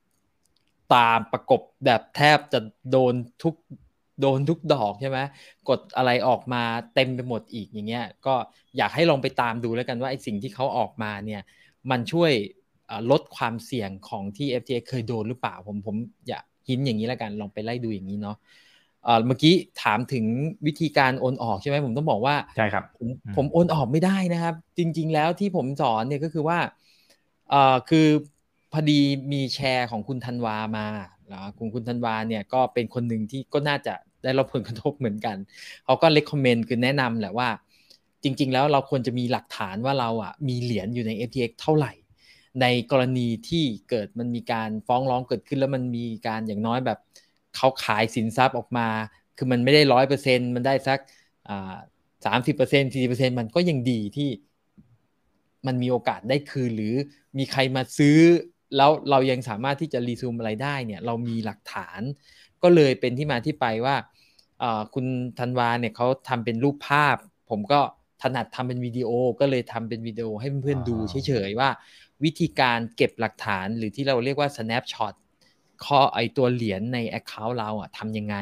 ตามประกบแบบแทบจะโดนทุก โดนทุกดอกใช่ไหมกดอะไรออกมาเต็มไปหมดอีกอย่างเงี้ยก็อยากให้ลองไปตามดูแล้วกันว่าไอ้สิ่งที่เขาออกมาเนี่ยมันช่วยลดความเสี่ยงของที่ FTX เคยโดนหรือเปล่าผมผมอยากหินอย่างนี้แล้วกันลองไปไล่ดูอย่างนี้เนาะเมื่อกี้ถามถึงวิธีการโอนออกใช่ไหมผมต้องบอกว่าใช่ครับผมผมโอนออกไม่ได้นะครับ จริง ๆ แล้วที่ผมสอนเนี่ยก็คือว่าเอ่อคือพอดีมีแชร์ของคุณธันวามาแล้วคุณคุณธันวาเนี่ยก็เป็นคนหนึ่งที่ก็น่าจะ ได้รับผลกระทบเหมือนกัน เขาก็เลคคอมเมนต์คือแนะนำแหละว่า จริง ๆ แล้วเราควรจะมีหลักฐานว่าเราอะมีเหรียญอยู่ใน FTX เท่าไหร่ ในกรณีที่เกิดมันมีการฟ้องร้องเกิดขึ้นแล้วมันมีการอย่างน้อยแบบเขาขายสินทรัพย์ออกมา คือมันไม่ได้ร้อยเปอร์เซ็นมันได้สักสามสิบเปอร์เซ็นสี่สิบเปอร์เซ็นมันก็ยังดีที่ มันมีโอกาสได้คืนหรือมีใครมาซื้อ แล้วเรายังสามารถที่จะรีซูมอะไรได้เนี่ย เรามีหลักฐาน ก็เลยเป็นที่มาที่ไปว่าคุณธันวาเนี่ยเขาทำเป็นรูปภาพ ผมก็ถนัดทำเป็นวิดีโอก็เลยทำเป็นวิดีโอให้เพื่อนๆดูเฉยๆว่า วิธีการเก็บหลักฐานหรือที่เราเรียกว่า snapshot ข้อไอตัวเหรียญใน account เราอะทำยังไง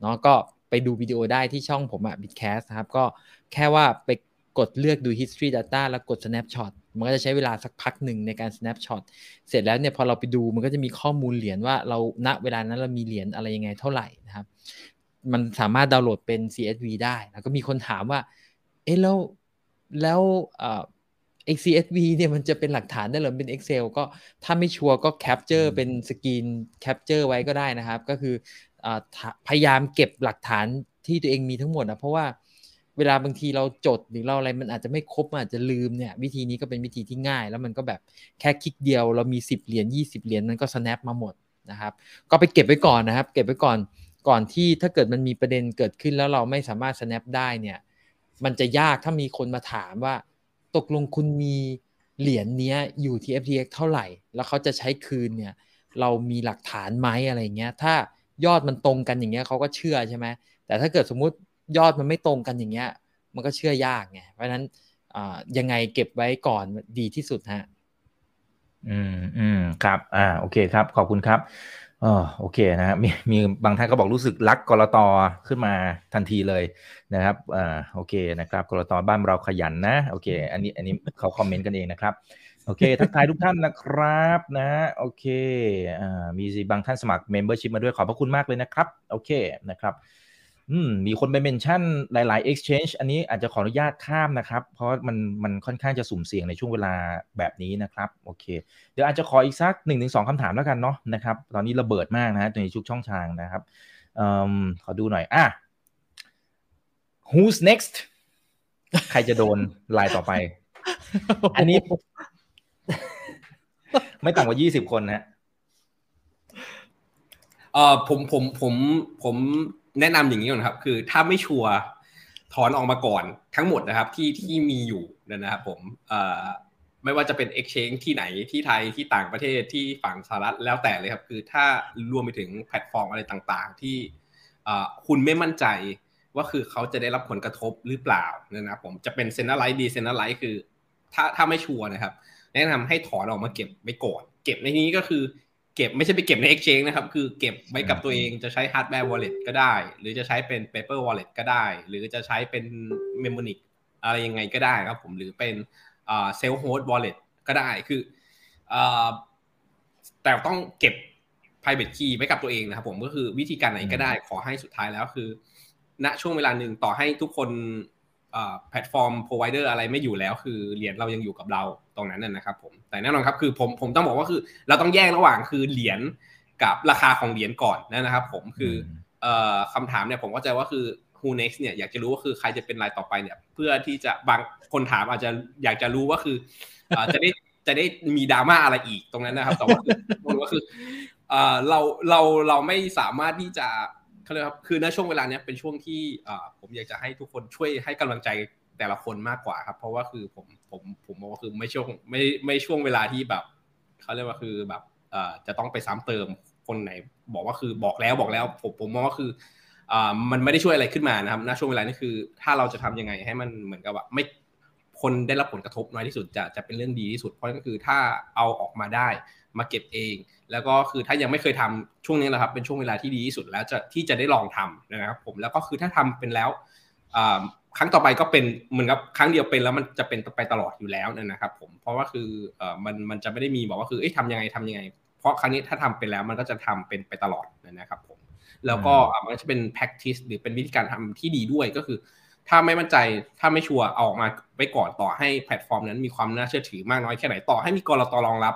เนาะก็ไปดูวิดีโอได้ที่ช่องผมอะ Bitcast นะครับ ก็แค่ว่าไปกดเลือกดู history data แล้วกด snapshot มันก็จะใช้เวลาสักพักหนึ่งในการ snapshot เสร็จแล้วเนี่ยพอเราไปดูมันก็จะมีข้อมูลเหรียญว่าเราณเวลานั้นเรามีเหรียญอะไรยังไงเท่าไหร่นะครับ มันสามารถดาวน์โหลดเป็น CSV ได้ แล้วก็มีคนถามว่า เอ๊ะแล้วแล้วเอ่อ CSV เนี่ยมันจะเป็นหลักฐานได้หรือเป็น Excel ก็ถ้าไม่ชัวร์ก็ capture เป็น screen capture ไว้ก็ได้นะครับ ก็คือพยายามเก็บหลักฐานที่ตัวเองมีทั้งหมดนะเพราะว่า เวลาบางทีเราจดหรือเราอะไรมันอาจจะไม่ครบอาจจะลืมเนี่ย วิธีนี้ก็เป็นวิธีที่ง่าย แล้วมันก็แบบแค่คลิกเดียวเรามี 10 เหรียญ20 เหรียญมันก็ snap มาหมดนะครับ ก็ไปเก็บไว้ก่อนนะครับ เก็บไว้ก่อนก่อนที่ถ้าเกิดมันมีประเด็นเกิดขึ้นแล้วเราไม่สามารถ snap ได้เนี่ยมันจะยากถ้ามีคนมาถามว่า ตกลงคุณมีเหรียญเนี้ยอยู่ที่ FTX เท่าไหร่ แล้วเขาจะใช้คืนเนี่ยเรามีหลักฐานไหมอะไรเงี้ย ถ้ายอดมันตรงกันอย่างเงี้ยเขาก็เชื่อใช่ไหมแต่ถ้าเกิดสมมติ ยอดมันไม่ตรงกันอย่างเงี้ย มันก็เชื่อยากไงเพราะฉะนั้นยังไงเก็บไว้ก่อนดีที่สุดฮะอืมอืมครับอ่าโอเคครับ ขอบคุณครับอ๋อโอเคนะฮะมีมีบางท่านก็บอกรู้สึกรักกรตอขึ้นมาทันทีเลยนะครับอ่าโอเคนะครับกรตอบ้านเราขยันนะโอเค อันนี้อันนี้เขาคอมเมนต์กันเองนะครับโอเค ทักทายทุกท่านนะครับนะโอเคอ่ามีบางท่านสมัคร Membership มาด้วยขอบพระคุณมากเลยนะครับ โอเคนะครับ อืมมีคนไปเมนชั่นหลาย ๆ exchange อันนี้อาจจะขออนุญาตข้ามนะครับ เพราะมันมันค่อนข้างจะสุ่มเสี่ยงในช่วงเวลาแบบนี้นะครับโอเค เดี๋ยวอาจจะขออีกสัก1นถึงสคำถามแล้วกันเนาะนะครับตอนนี้ระเบิดมากนะในชุกช่องทางนะครับอขอดูหน่อยอะ who's next ใครจะโดนลายต่อไป อันนี้ ไม่ต่ำกว่า20คนนะเออผมผมผมผม แนะนำอย่างนี้ก่อนครับ คือถ้าไม่ชัวร์ถอนออกมาก่อนทั้งหมดนะครับที่ที่มีอยู่นะครับผมไม่ว่าจะเป็น Exchange ที่ไหนที่ไทยที่ต่างประเทศที่ฝั่งสหรัฐแล้วแต่เลยครับ คือถ้ารวมไปถึงแพลตฟอร์มอะไรต่างๆ ที่คุณไม่มั่นใจว่าคือเขาจะได้รับผลกระทบหรือเปล่านะครับผมจะเป็น centralized decentralized คือ ถ้าถ้าไม่ชัวร์นะครับ แนะนำให้ถอนออกมาเก็บไว้ก่อน เก็บในนี้ก็คือ เก็บไม่ใช่ไปเก็บใน Exchange นะครับ คือเก็บไว้กับตัวเองจะใช้ Hardware Wallet ก็ได้ หรือจะใช้เป็น Paper Wallet ก็ได้ หรือจะใช้เป็น Mnemonic อะไรยังไงก็ได้ครับผมหรือเป็นเซลล์โฮสต์ wallet ก็ได้คือแต่ต้องเก็บ private key ไว้กับตัวเองนะครับผมก็คือวิธีการไหนก็ได้ขอให้สุดท้ายแล้วคือ ณช่วงเวลาหนึ่งต่อให้ทุกคนแพลตฟอร์มพรอไวเดอร์อะไรไม่อยู่แล้ว คือเหรียญเรายังอยู่กับเรา ตรงนั้นนะครับผมแต่แน่นอนครับคือผมผมต้องบอกว่าคือ เราต้องแยกระหว่างคือเหรียญกับราคาของเหรียญก่อนนะครับ ผมคือคำถามเนี่ยผมก็จะว่าคือ who next เนี่ยอยากจะรู้ว่าคือใครจะเป็นรายต่อไปเนี่ย เพื่อที่จะบางคนถามอาจจะอยากจะรู้ว่าคือจะได้จะได้มีดราม่าอะไรอีกตรงนั้นนะครับแต่ว่าคือก็คือเราเราเราไม่สามารถที่จะเขาเรียกครับคือในช่วงเวลาเนี้ยเป็นช่วงที่ผมอยากจะให้ทุกคนช่วยให้กำลังใจ แต่ละคนมากกว่าครับ เพราะว่าคือผมผมผมมองว่าคือไม่ช่วงไม่ไม่ช่วงเวลาที่แบบเขาเรียกว่าคือแบบจะต้องไปซ้ำเติมคนไหน บอกว่าคือบอกแล้วบอกแล้ว ผมผมมองว่าคือมันไม่ได้ช่วยอะไรขึ้นมานะครับณช่วงเวลานี้คือ ถ้าเราจะทำยังไงให้มันเหมือนกับว่าไม่คนได้รับผลกระทบน้อยที่สุดจะจะเป็นเรื่องดีที่สุด เพราะนั่นคือถ้าเอาออกมาได้มาเก็บเอง แล้วก็คือถ้ายังไม่เคยทำช่วงนี้แหละครับ เป็นช่วงเวลาที่ดีที่สุดแล้วจะที่จะได้ลองทำนะครับ ผมแล้วก็คือถ้าทำเป็นแล้ว ครั้งต่อไปก็เป็นเหมือนกับครั้งเดียวเป็นแล้วมันจะเป็นไปตลอดอยู่แล้วนะครับ ผมเพราะว่าคือเออมันมันจะไม่ได้มีบอกว่าคือเอ้ยทำยังไงทำยังไง เพราะครั้งนี้ถ้าทำเป็นแล้วมันก็จะทำเป็นไปตลอดนะครับผมแล้วก็มันจะเป็น practice หรือเป็นวิธีการทำที่ดีด้วยก็คือ ถ้าไม่มั่นใจถ้าไม่ชัวร์เอาออกมาไว้ก่อนต่อให้แพลตฟอร์มนั้นมีความน่าเชื่อถือมากน้อยแค่ไหนต่อให้มีกรตรองรับ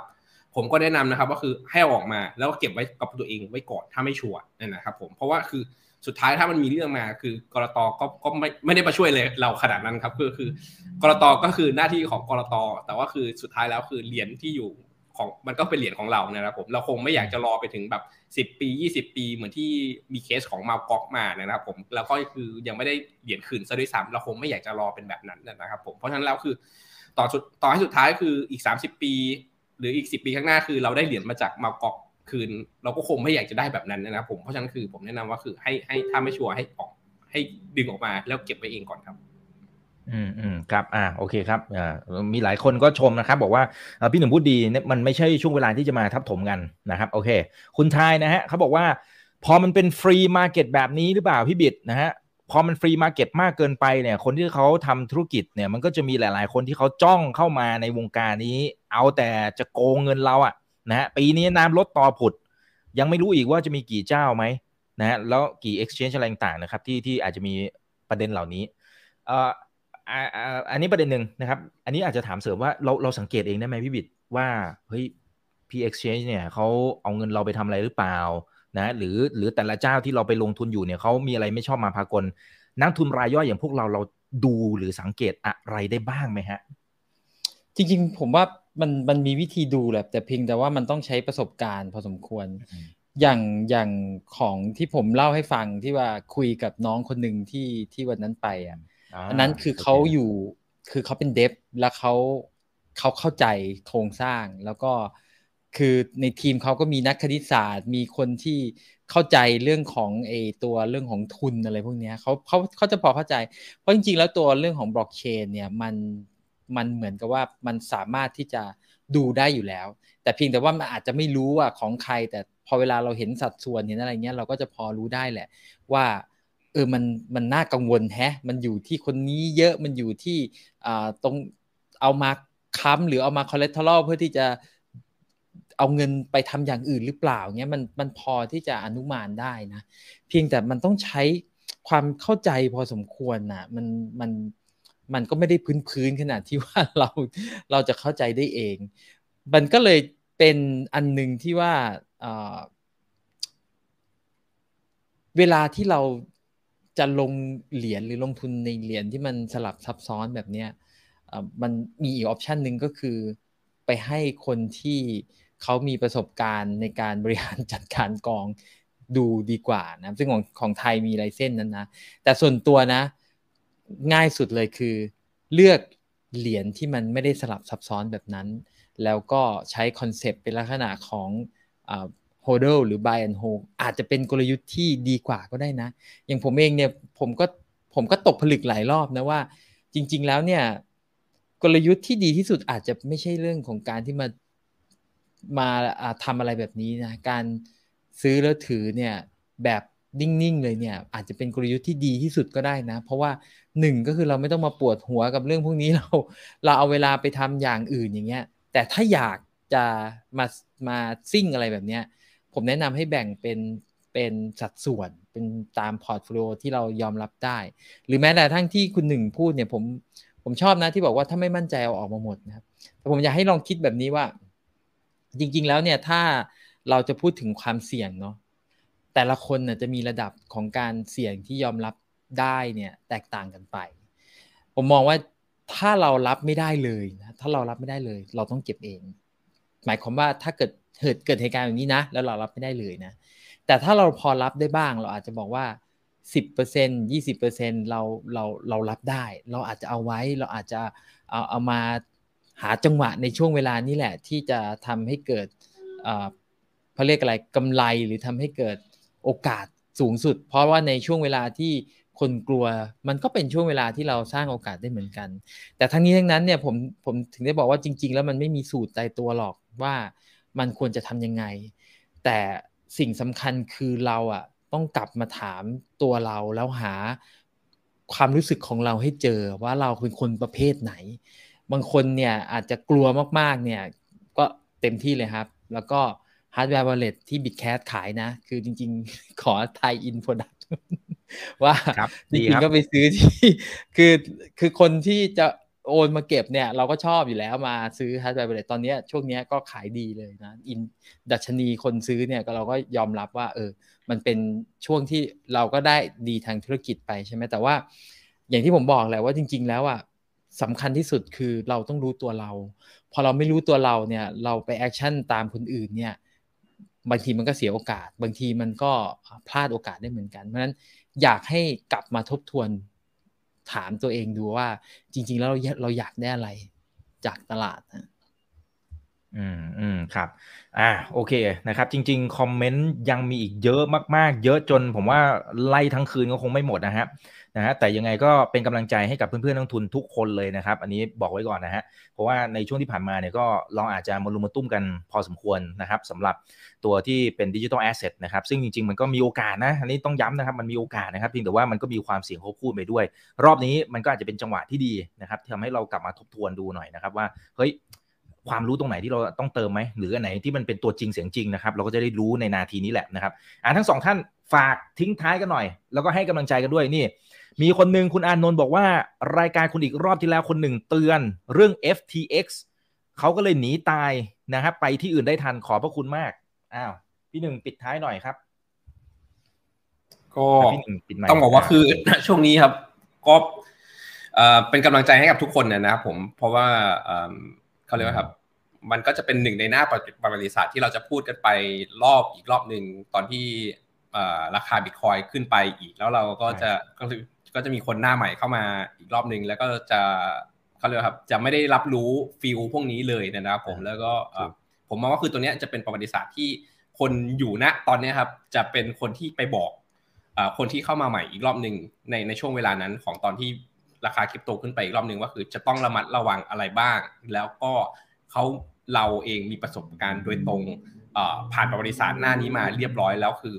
ผมก็แนะนำนะครับ ก็คือให้ออกมาแล้วก็เก็บไว้กับตัวเองไว้ก่อนถ้าไม่ชัวร์นั่นนะครับผมเพราะว่าคือ สุดท้ายถ้ามันมีเรื่องมาคือกรตก็ก็ไม่ไม่ได้มาช่วยเลยเราขนาดนั้นครับคือคือกรตก็คือหน้าที่ของกรตแต่ว่าคือสุดท้ายแล้วคือเหรียญที่อยู่ของมันก็เป็นเหรียญของเรานะครับผมเราคงไม่อยากจะรอไปถึงแบบสิบปียี่สิบปีเหมือนที่มีเคสของมาก๊อกมานะครับผมแล้วก็คือยังไม่ได้เหรียญคืนซะด้วยซ้ำเราคงไม่อยากจะรอเป็นแบบนั้นนะครับผมเพราะฉะนั้นแล้วคือต่อสุดต่อให้สุดท้ายคืออีกสามสิบปี หรืออีกสิบปีข้างหน้าคือเราได้เหรียญมาจากมาก๊อก คืนเราก็คงไม่อยากจะได้แบบนั้นนะครับผมเพราะฉะนั้นคือผมแนะนำว่าคือให้ให้ถ้าไม่ชัวร์ให้ออก ให้ดึงออกมาแล้วเก็บไว้เองก่อนครับอืมอืมครับอ่าโอเคครับอ่ามีหลายคนก็ชมนะครับ บอกว่าพี่หนุ่มพูดดีเนี่ยมันไม่ใช่ช่วงเวลาที่จะมาทับถมกันนะครับโอเค คุณทายนะฮะเขาบอกว่า พอมันเป็น free market แบบนี้หรือเปล่าพี่บิทนะฮะพอมัน free market มากเกินไปเนี่ย คนที่เขาทำธุรกิจเนี่ยมันก็จะมีหลาย ๆ คนที่เขาจ้องเข้ามาในวงการนี้ เอาแต่จะโกงเงินเราอะ นะฮะปีนี้น้ำลดตอผุด ยังไม่รู้อีกว่าจะมีกี่เจ้าไหมนะฮะแล้วกี่ exchange อะไรต่างๆนะครับ ที่ที่อาจจะมีประเด็นเหล่านี้เอ่ออันนี้ประเด็นหนึ่งนะครับ อันนี้อาจจะถามเสริมว่าเราเราสังเกตเองได้ไหมพี่บิดว่าเฮ้ยพีเอ็กชแนนเนี่ยเขาเอาเงินเราไปทำอะไรหรือเปล่านะหรือหรือแต่ละเจ้าที่เราไปลงทุนอยู่เนี่ยเขามีอะไรไม่ชอบมาพากล นักทุนรายย่อยอย่างพวกเราเราดูหรือสังเกตอะไรได้บ้างไหมฮะ จริงๆ ผมว่า มันมันมีวิธีดูแหละแต่เพียงแต่ว่ามันต้องใช้ประสบการณ์พอสมควร อย่างอย่างของที่ผมเล่าให้ฟังที่ว่าคุยกับน้องคนหนึ่งที่ที่วันนั้นไปอะอันนั้นคือเขาอยู่คือเขาเป็นเดฟแล้วเขาเขาเข้าใจโครงสร้างแล้วก็คือในทีมเขาก็มีนักคณิตศาสตร์ มีคนที่เข้าใจเรื่องของไอตัวเรื่องของทุนอะไรพวกนี้เขาเขาเขาจะพอเข้าใจ เพราะจริงๆ แล้วตัวเรื่องของบล็อกเชนเนี่ยมัน มันเหมือนกับว่ามันสามารถที่จะดูได้อยู่แล้ว แต่เพียงแต่ว่ามันอาจจะไม่รู้ว่าของใคร แต่พอเวลาเราเห็นสัดส่วนเห็นอะไรเงี้ยเราก็จะพอรู้ได้แหละ ว่าเออมันมันน่ากังวลแฮะ มันอยู่ที่คนนี้เยอะมันอยู่ที่อ่าตรงเอามาค้ำหรือเอามาคอเลสเตอรอลเพื่อที่จะเอาเงินไปทำอย่างอื่นหรือเปล่าเงี้ยมันมันพอที่จะอนุมานได้นะ เพียงแต่มันต้องใช้ความเข้าใจพอสมควรนะมันมัน มันก็ไม่ได้พื้นพื้นขนาดที่ว่าเราเราจะเข้าใจได้เอง มันก็เลยเป็นอันหนึ่งที่ว่าเวลาที่เราจะลงเหรียญหรือลงทุนในเหรียญที่มันสลับซับซ้อนแบบเนี้ยมันมีอีกออปชันหนึ่งก็คือไปให้คนที่เขามีประสบการณ์ในการบริหารจัดการกองดูดีกว่านะ ซึ่งของของไทยมีไรเส้นนั้นนะ แต่ส่วนตัวนะ ง่ายสุดเลยคือ เลือกเหรียญที่มันไม่ได้สลับซับซ้อนแบบนั้น แล้วก็ใช้ concept เป็นลักษณะของ HODL หรือ buy and hold อาจจะเป็นกลยุทธ์ที่ดีกว่าก็ได้นะ อย่างผมเองเนี่ยผมก็ผมก็ตกผลึกหลายรอบนะว่า จริง ๆ แล้วเนี่ยกลยุทธ์ที่ดีที่สุดอาจจะไม่ใช่เรื่องของการที่มามาทำอะไรแบบนี้นะ การซื้อแล้วถือเนี่ยแบบ นิ่งๆเลยเนี่ย อาจจะเป็นกลยุทธ์ที่ดีที่สุดก็ได้นะ เพราะว่าหนึ่งก็คือเราไม่ต้องมาปวดหัวกับเรื่องพวกนี้เรา เราเอาเวลาไปทำอย่างอื่นอย่างเงี้ย แต่ถ้าอยากจะมามาซิ่งอะไรแบบเนี้ย ผมแนะนำให้แบ่งเป็นเป็นสัดส่วนเป็นตาม portfolio ที่เรายอมรับได้ หรือแม้แต่อย่างที่คุณหนึ่งพูดเนี่ยผมผมชอบนะที่บอกว่าถ้าไม่มั่นใจเอาออกมาหมดนะครับแต่ผมอยากให้ลองคิดแบบนี้ว่า จริง ๆ แล้วเนี่ยถ้าเราจะพูดถึงความเสี่ยงเนาะ แต่ละคนน่จะมีระดับของการเสี่ยงที่ยอมรับได้เนี่ยแตกต่างกันไป ผมมองว่าถ้าเรารับไม่ได้เลยนะถ้าเรารับไม่ได้เลย เราต้องเก็บเอง หมายความว่าถ้าเกิดเกิดเกิดเหตุการณ์แบบนี้นะ แล้วเรารับไม่ได้เลยนะ แต่ถ้าเราพอรับได้บ้าง เราอาจจะบอกว่าสิบเปอร์เซ็นยี่สิบเปอร์เซ็นเราเราเรารับได้ เราอาจจะเอาไว้ เราอาจจะเอาเอามาหาจังหวะในช่วงเวลานี้แหละ ที่จะทำให้เกิดเขาเรียกอะไรกำไรหรือทำให้เกิด โอกาสสูงสุด เพราะว่าในช่วงเวลาที่คนกลัวมันก็เป็นช่วงเวลาที่เราสร้างโอกาสได้เหมือนกัน แต่ทั้งนี้ทั้งนั้นเนี่ยผมผมถึงได้บอกว่าจริง ๆ แล้วมันไม่มีสูตรตายตัวหรอกว่ามันควรจะทำยังไง แต่สิ่งสำคัญคือเราอะต้องกลับมาถามตัวเราแล้วหาความรู้สึกของเราให้เจอว่าเราเป็นคนประเภทไหน บางคนเนี่ยอาจจะกลัวมากๆเนี่ยก็เต็มที่เลยครับ แล้วก็ ฮาร์ดแวร์วอลเล็ตที่บิตแคสขายนะ คือจริง ๆ ขอไทยอินโปรดักต์ว่าจริงๆก็ไปซื้อที่คือคือคนที่จะโอนมาเก็บเนี่ย เราก็ชอบอยู่แล้วมาซื้อฮาร์ดแวร์วอลเล็ตตอนนี้ช่วงนี้ก็ขายดีเลยนะอินดัชนีคนซื้อเนี่ยก็เราก็ยอมรับว่า เออ มันเป็นช่วงที่เราก็ได้ดีทางธุรกิจไปใช่ไหมแต่ว่า อย่างที่ผมบอกแหละว่าจริง ๆ แล้วอะสำคัญที่สุดคือเราต้องรู้ตัวเรา พอเราไม่รู้ตัวเราเนี่ย เราไปแอคชั่นตามคนอื่นเนี่ย บางทีมันก็เสียโอกาส บางทีมันก็พลาดโอกาสได้เหมือนกัน เพราะฉะนั้นอยากให้กลับมาทบทวนถามตัวเองดูว่า จริง ๆ แล้วเราเราอยากได้อะไรจากตลาดนะอืมอืมครับ อ่าโอเคนะครับ จริง ๆ comment ยังมีอีกเยอะมาก ๆ เยอะจนผมว่าไล่ทั้งคืนก็คงไม่หมดนะฮะ นะฮะแต่ยังไงก็เป็นกำลังใจให้กับเพื่อนๆนักลงทุนทุกคนเลยนะครับ อันนี้บอกไว้ก่อนนะฮะเพราะว่าในช่วงที่ผ่านมาเนี่ยก็เราอาจจะมะรุมมะตุ้มกันพอสมควรนะครับสำหรับตัวที่เป็น digital asset นะครับซึ่งจริงๆ มันก็มีโอกาสนะอันนี้ต้องย้ำนะครับมันมีโอกาสนะครับเพียงแต่ว่ามันก็มีความเสี่ยงควบคู่ไปด้วย รอบนี้มันก็อาจจะเป็นจังหวะที่ดีนะครับทำให้เรากลับมาทบทวนดูหน่อยนะครับว่าเฮ้ยความรู้ตรงไหนที่เราต้องเติมไหมหรืออันไหนที่มันเป็นตัวจริงเสียงจริงนะครับ เราก็จะได้รู้ในนาทีนี้แหละนะครับอ่าทั้งสองท่านฝากทิ้งท้ายกันหน่อย แล้วก็ให้กำลังใจกันด้วยนี่ มีคนหนึ่งคุณอานนท์บอกว่ารายการคุณอีกรอบที่แล้วคนหนึ่งเตือนเรื่อง FTX เขาก็เลยหนีตายนะครับไปที่อื่นได้ทันขอพระคุณมากอ้าวพี่หนึ่งปิดท้ายหน่อยครับ ก็ต้องบอกว่าคือช่วงนี้ครับ ก็เป็นกำลังใจให้กับทุกคนนะครับผมเพราะว่าเขาเรียกว่าครับ มันก็จะเป็นหนึ่งในหน้าประวัติศาสตร์ที่เราจะพูดกันไปรอบอีกรอบหนึ่งตอนที่ราคาบิตคอยขึ้นไปอีก แล้วเราก็จะก็คือ ก็จะมีคนหน้าใหม่เข้ามาอีกรอบหนึ่งแล้วก็จะเขาเรียกครับจะไม่ได้รับรู้ฟิลพวกนี้เลยนะครับผมแล้วก็ผมมองว่าคือตัวนี้จะเป็นประวัติศาสตร์ที่คนอยู่ณตอนนี้ครับจะเป็นคนที่ไปบอกคนที่เข้ามาใหม่อีกรอบหนึ่งในในช่วงเวลานั้นของตอนที่ราคาคริปโตขึ้นไปอีกรอบหนึ่งว่าคือจะต้องระมัดระวังอะไรบ้าง แล้วก็เขาเราเองมีประสบการณ์โดยตรงผ่านประวัติศาสตร์หน้านี้มาเรียบร้อยแล้วคือ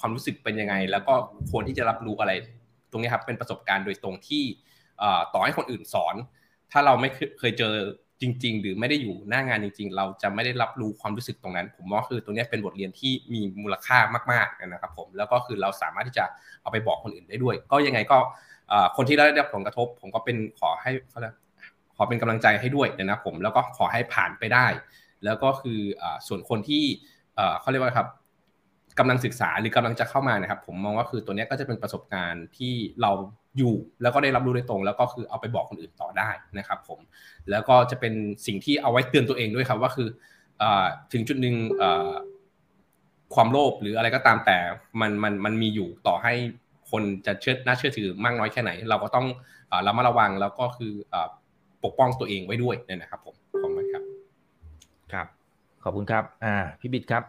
ความรู้สึกเป็นยังไง แล้วก็ควรที่จะรับรู้อะไร ตรงนี้ครับเป็นประสบการณ์โดยตรงที่ต่อให้คนอื่นสอน ถ้าเราไม่เคยเจอจริง ๆ หรือไม่ได้อยู่หน้างานจริง ๆ เราจะไม่ได้รับรู้ความรู้สึกตรงนั้น ผมว่าคือตรงนี้เป็นบทเรียนที่มีมูลค่ามากๆนะครับผมแล้วก็คือเราสามารถที่จะเอาไปบอกคนอื่นได้ด้วย ก็ยังไงก็คนที่ได้รับผลกระทบ ผมก็เป็นขอให้เขาขอเป็นกำลังใจให้ด้วยนะครับผมแล้วก็ขอให้ผ่านไปได้ แล้วก็คือส่วนคนที่เขาเรียกว่าครับ กำลังศึกษาหรือกำลังจะเข้ามานะครับ ผมมองว่าคือตัวนี้ก็จะเป็นประสบการณ์ที่เราอยู่แล้วก็ได้รับรู้โดยตรง แล้วก็คือเอาไปบอกคนอื่นต่อได้นะครับ ผมแล้วก็จะเป็นสิ่งที่เอาไว้เตือนตัวเองด้วยครับว่าคือถึงจุดหนึ่งความโลภหรืออะไรก็ตามแต่มันมันมันมีอยู่ต่อให้คนจะเชื่อน่าเชื่อถือมากน้อยแค่ไหน เราก็ต้องระมัดระวังแล้วก็คือปกป้องตัวเองไว้ด้วยนะครับ ผมขอบคุณครับ ครับ ขอบคุณครับ อ่าพี่บิดครับ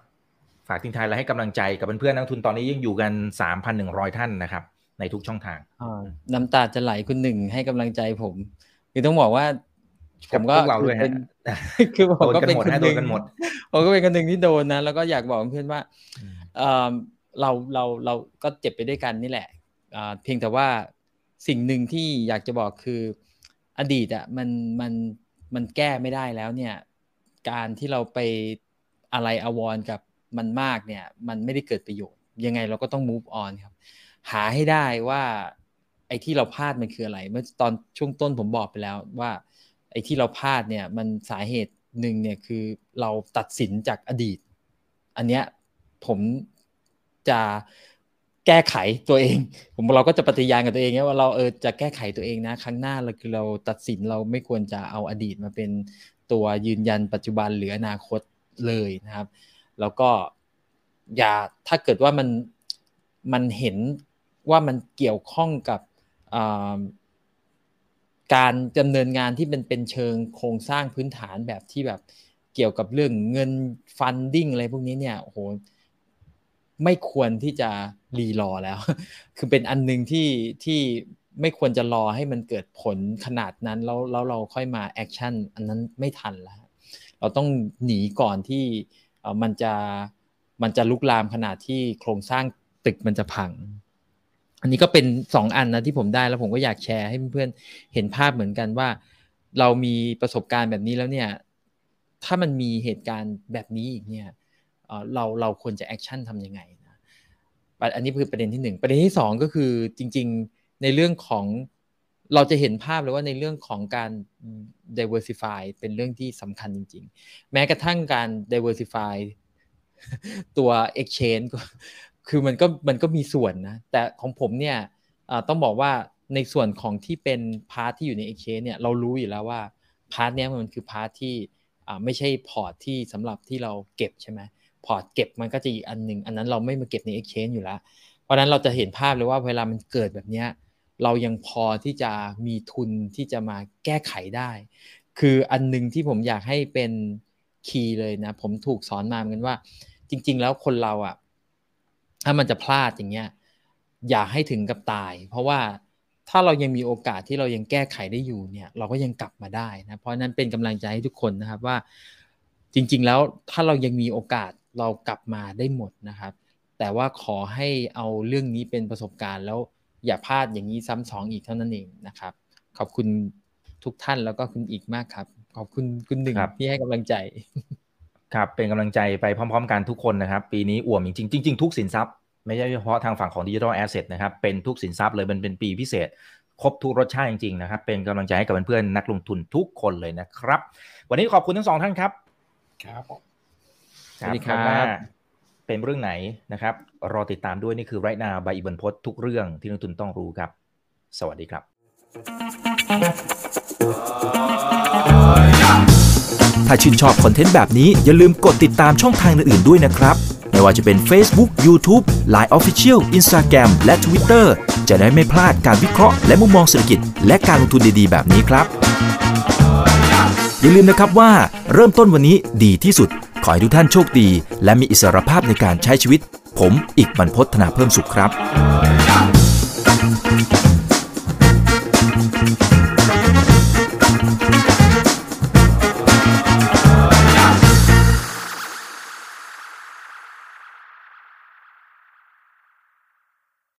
ฝากทิ้งท้ายและให้กำลังใจกับเพื่อนๆนักทุนตอนนี้ยังอยู่กัน 3,100 ท่านนะครับ ในทุกช่องทางน้ำตาจะไหลคุณหนึ่งให้กำลังใจผม คือต้องบอกว่าผมก็เราด้วยฮะคือผมก็เป็นคนหนึ่งผมก็เป็นคนหนึ่งที่โดนนะ แล้วก็อยากบอกเพื่อนว่าเราเราเราก็เจ็บไปด้วยกันนี่แหละเพียงแต่ว่าสิ่งหนึ่งที่อยากจะบอกคืออดีตอะมันมันมันแก้ไม่ได้แล้วเนี่ย การที่เราไปอะไรอววรกับ มันมากเนี่ย มันไม่ได้เกิดประโยชน์ ยังไงเราก็ต้อง move on ครับ หาให้ได้ว่า ไอ้ที่เราพลาดมันคืออะไร เมื่อตอนช่วงต้นผมบอกไปแล้วว่า ไอ้ที่เราพลาดเนี่ย มันสาเหตุหนึ่งเนี่ยคือเราตัดสินจากอดีต อันเนี้ยผมจะแก้ไขตัวเอง ผมเราก็จะปฏิญาณกับตัวเองว่าเราเออจะแก้ไขตัวเองนะ ครั้งหน้าเราคือเราตัดสินเราไม่ควรจะเอาอดีตมาเป็นตัวยืนยันปัจจุบันหรืออนาคตเลยนะครับ แล้วก็อย่าถ้าเกิดว่ามันมันเห็นว่ามันเกี่ยวข้องกับการดำเนินงานที่เป็นเป็นเชิงโครงสร้างพื้นฐานแบบที่แบบเกี่ยวกับเรื่องเงินฟันดิ้งอะไรพวกนี้เนี่ยโหไม่ควรที่จะรีรอแล้ว คือเป็นอันนึงที่ที่ไม่ควรจะรอให้มันเกิดผลขนาดนั้นแล้วแล้วเราค่อยมา action อันนั้นไม่ทันแล้วเราต้องหนีก่อนที่ มันจะมันจะลุกลามขนาดที่โครงสร้างตึกมันจะพัง อันนี้ก็เป็นสองอันนะที่ผมได้แล้วผมก็อยากแชร์ให้เพื่อนๆเห็นภาพเหมือนกันว่า เรามีประสบการณ์แบบนี้แล้วเนี่ย ถ้ามันมีเหตุการณ์แบบนี้อีกเนี่ยเราเราควรจะ action ทำยังไงนะอันนี้คือประเด็นที่หนึ่งประเด็นที่สองก็คือจริง ๆ ในเรื่องของ เราจะเห็นภาพเลยว่าในเรื่องของการ diversify เป็นเรื่องที่สำคัญจริง ๆ แม้กระทั่งการ diversify ตัว exchange ก็คือมันก็มันก็มีส่วนนะ แต่ของผมเนี่ยต้องบอกว่าในส่วนของที่เป็น part ที่อยู่ใน exchange เนี่ยเรารู้อยู่แล้วว่า part เนี้ยมันคือ part ที่ไม่ใช่ port ที่สำหรับที่เราเก็บใช่ไหม port เก็บมันก็จะอีกอันหนึ่งอันนั้นเราไม่มาเก็บใน exchange อยู่แล้ว เพราะนั้นเราจะเห็นภาพเลยว่าเวลามันเกิดแบบเนี้ย เรายังพอที่จะมีทุนที่จะมาแก้ไขได้ คืออันนึงที่ผมอยากให้เป็น key เลยนะ ผมถูกสอนมาเหมือนกันว่า จริง ๆ แล้วคนเราอะ่ะ ถ้ามันจะพลาดอย่างเงี้ยอย่าให้ถึงกับตาย เพราะว่าถ้าเรายังมีโอกาสที่เรายังแก้ไขได้อยู่เนี่ย เราก็ยังกลับมาได้นะ เพราะนั้นเป็นกำลังใจให้ทุกคนนะครับว่า จริง ๆ แล้วถ้าเรายังมีโอกาสเรากลับมาได้หมดนะครับ แต่ว่าขอให้เอาเรื่องนี้เป็นประสบการณ์แล้ว อย่าพลาดอย่างนี้ซ้ำสองอีกเท่านั้นเองนะครับ ขอบคุณทุกท่านแล้วก็คุณอีกมากครับ ขอบคุณคุณหนึ่งที่ให้กำลังใจครับเป็นกำลังใจไปพร้อม ๆ กันทุกคนนะครับ ปีนี้อ่วมจริงๆจริงๆทุกสินทรัพย์ไม่ใช่เฉพาะทางฝั่งของดิจิทัลแอสเซทนะครับ เป็นทุกสินทรัพย์เลยมันเป็นปีพิเศษ ครบทุกรสชาติจริง ๆ นะครับ เป็นกำลังใจให้กับเพื่อนๆนักลงทุนทุกคนเลยนะครับ วันนี้ขอบคุณทั้งสองท่านครับ ครับสวัสดีครับ เป็นเรื่องไหนนะครับ รอติดตามด้วยนี่คือไรนาใบอิบันพศทุกเรื่องที่นักทุนต้องรู้ครับ สวัสดีครับถ้าชื่นชอบคอนเทนต์แบบนี้อย่าลืมกดติดตามช่องทางอื่นๆด้วยนะครับ ไม่ว่าจะเป็น Facebook, YouTube, Line Official, Instagram และ Twitter จะได้ไม่พลาดการวิเคราะห์และมุมมองเศรษฐกิจ และการลงทุนดีๆ แบบนี้ครับ อย่าลืมนะครับว่าเริ่มต้นวันนี้ดีที่สุด ขอให้ทุกท่านโชคดี และมีอิสรภาพในการใช้ชีวิต ผม อีกบรรพฒนาเพิ่มสุขครับ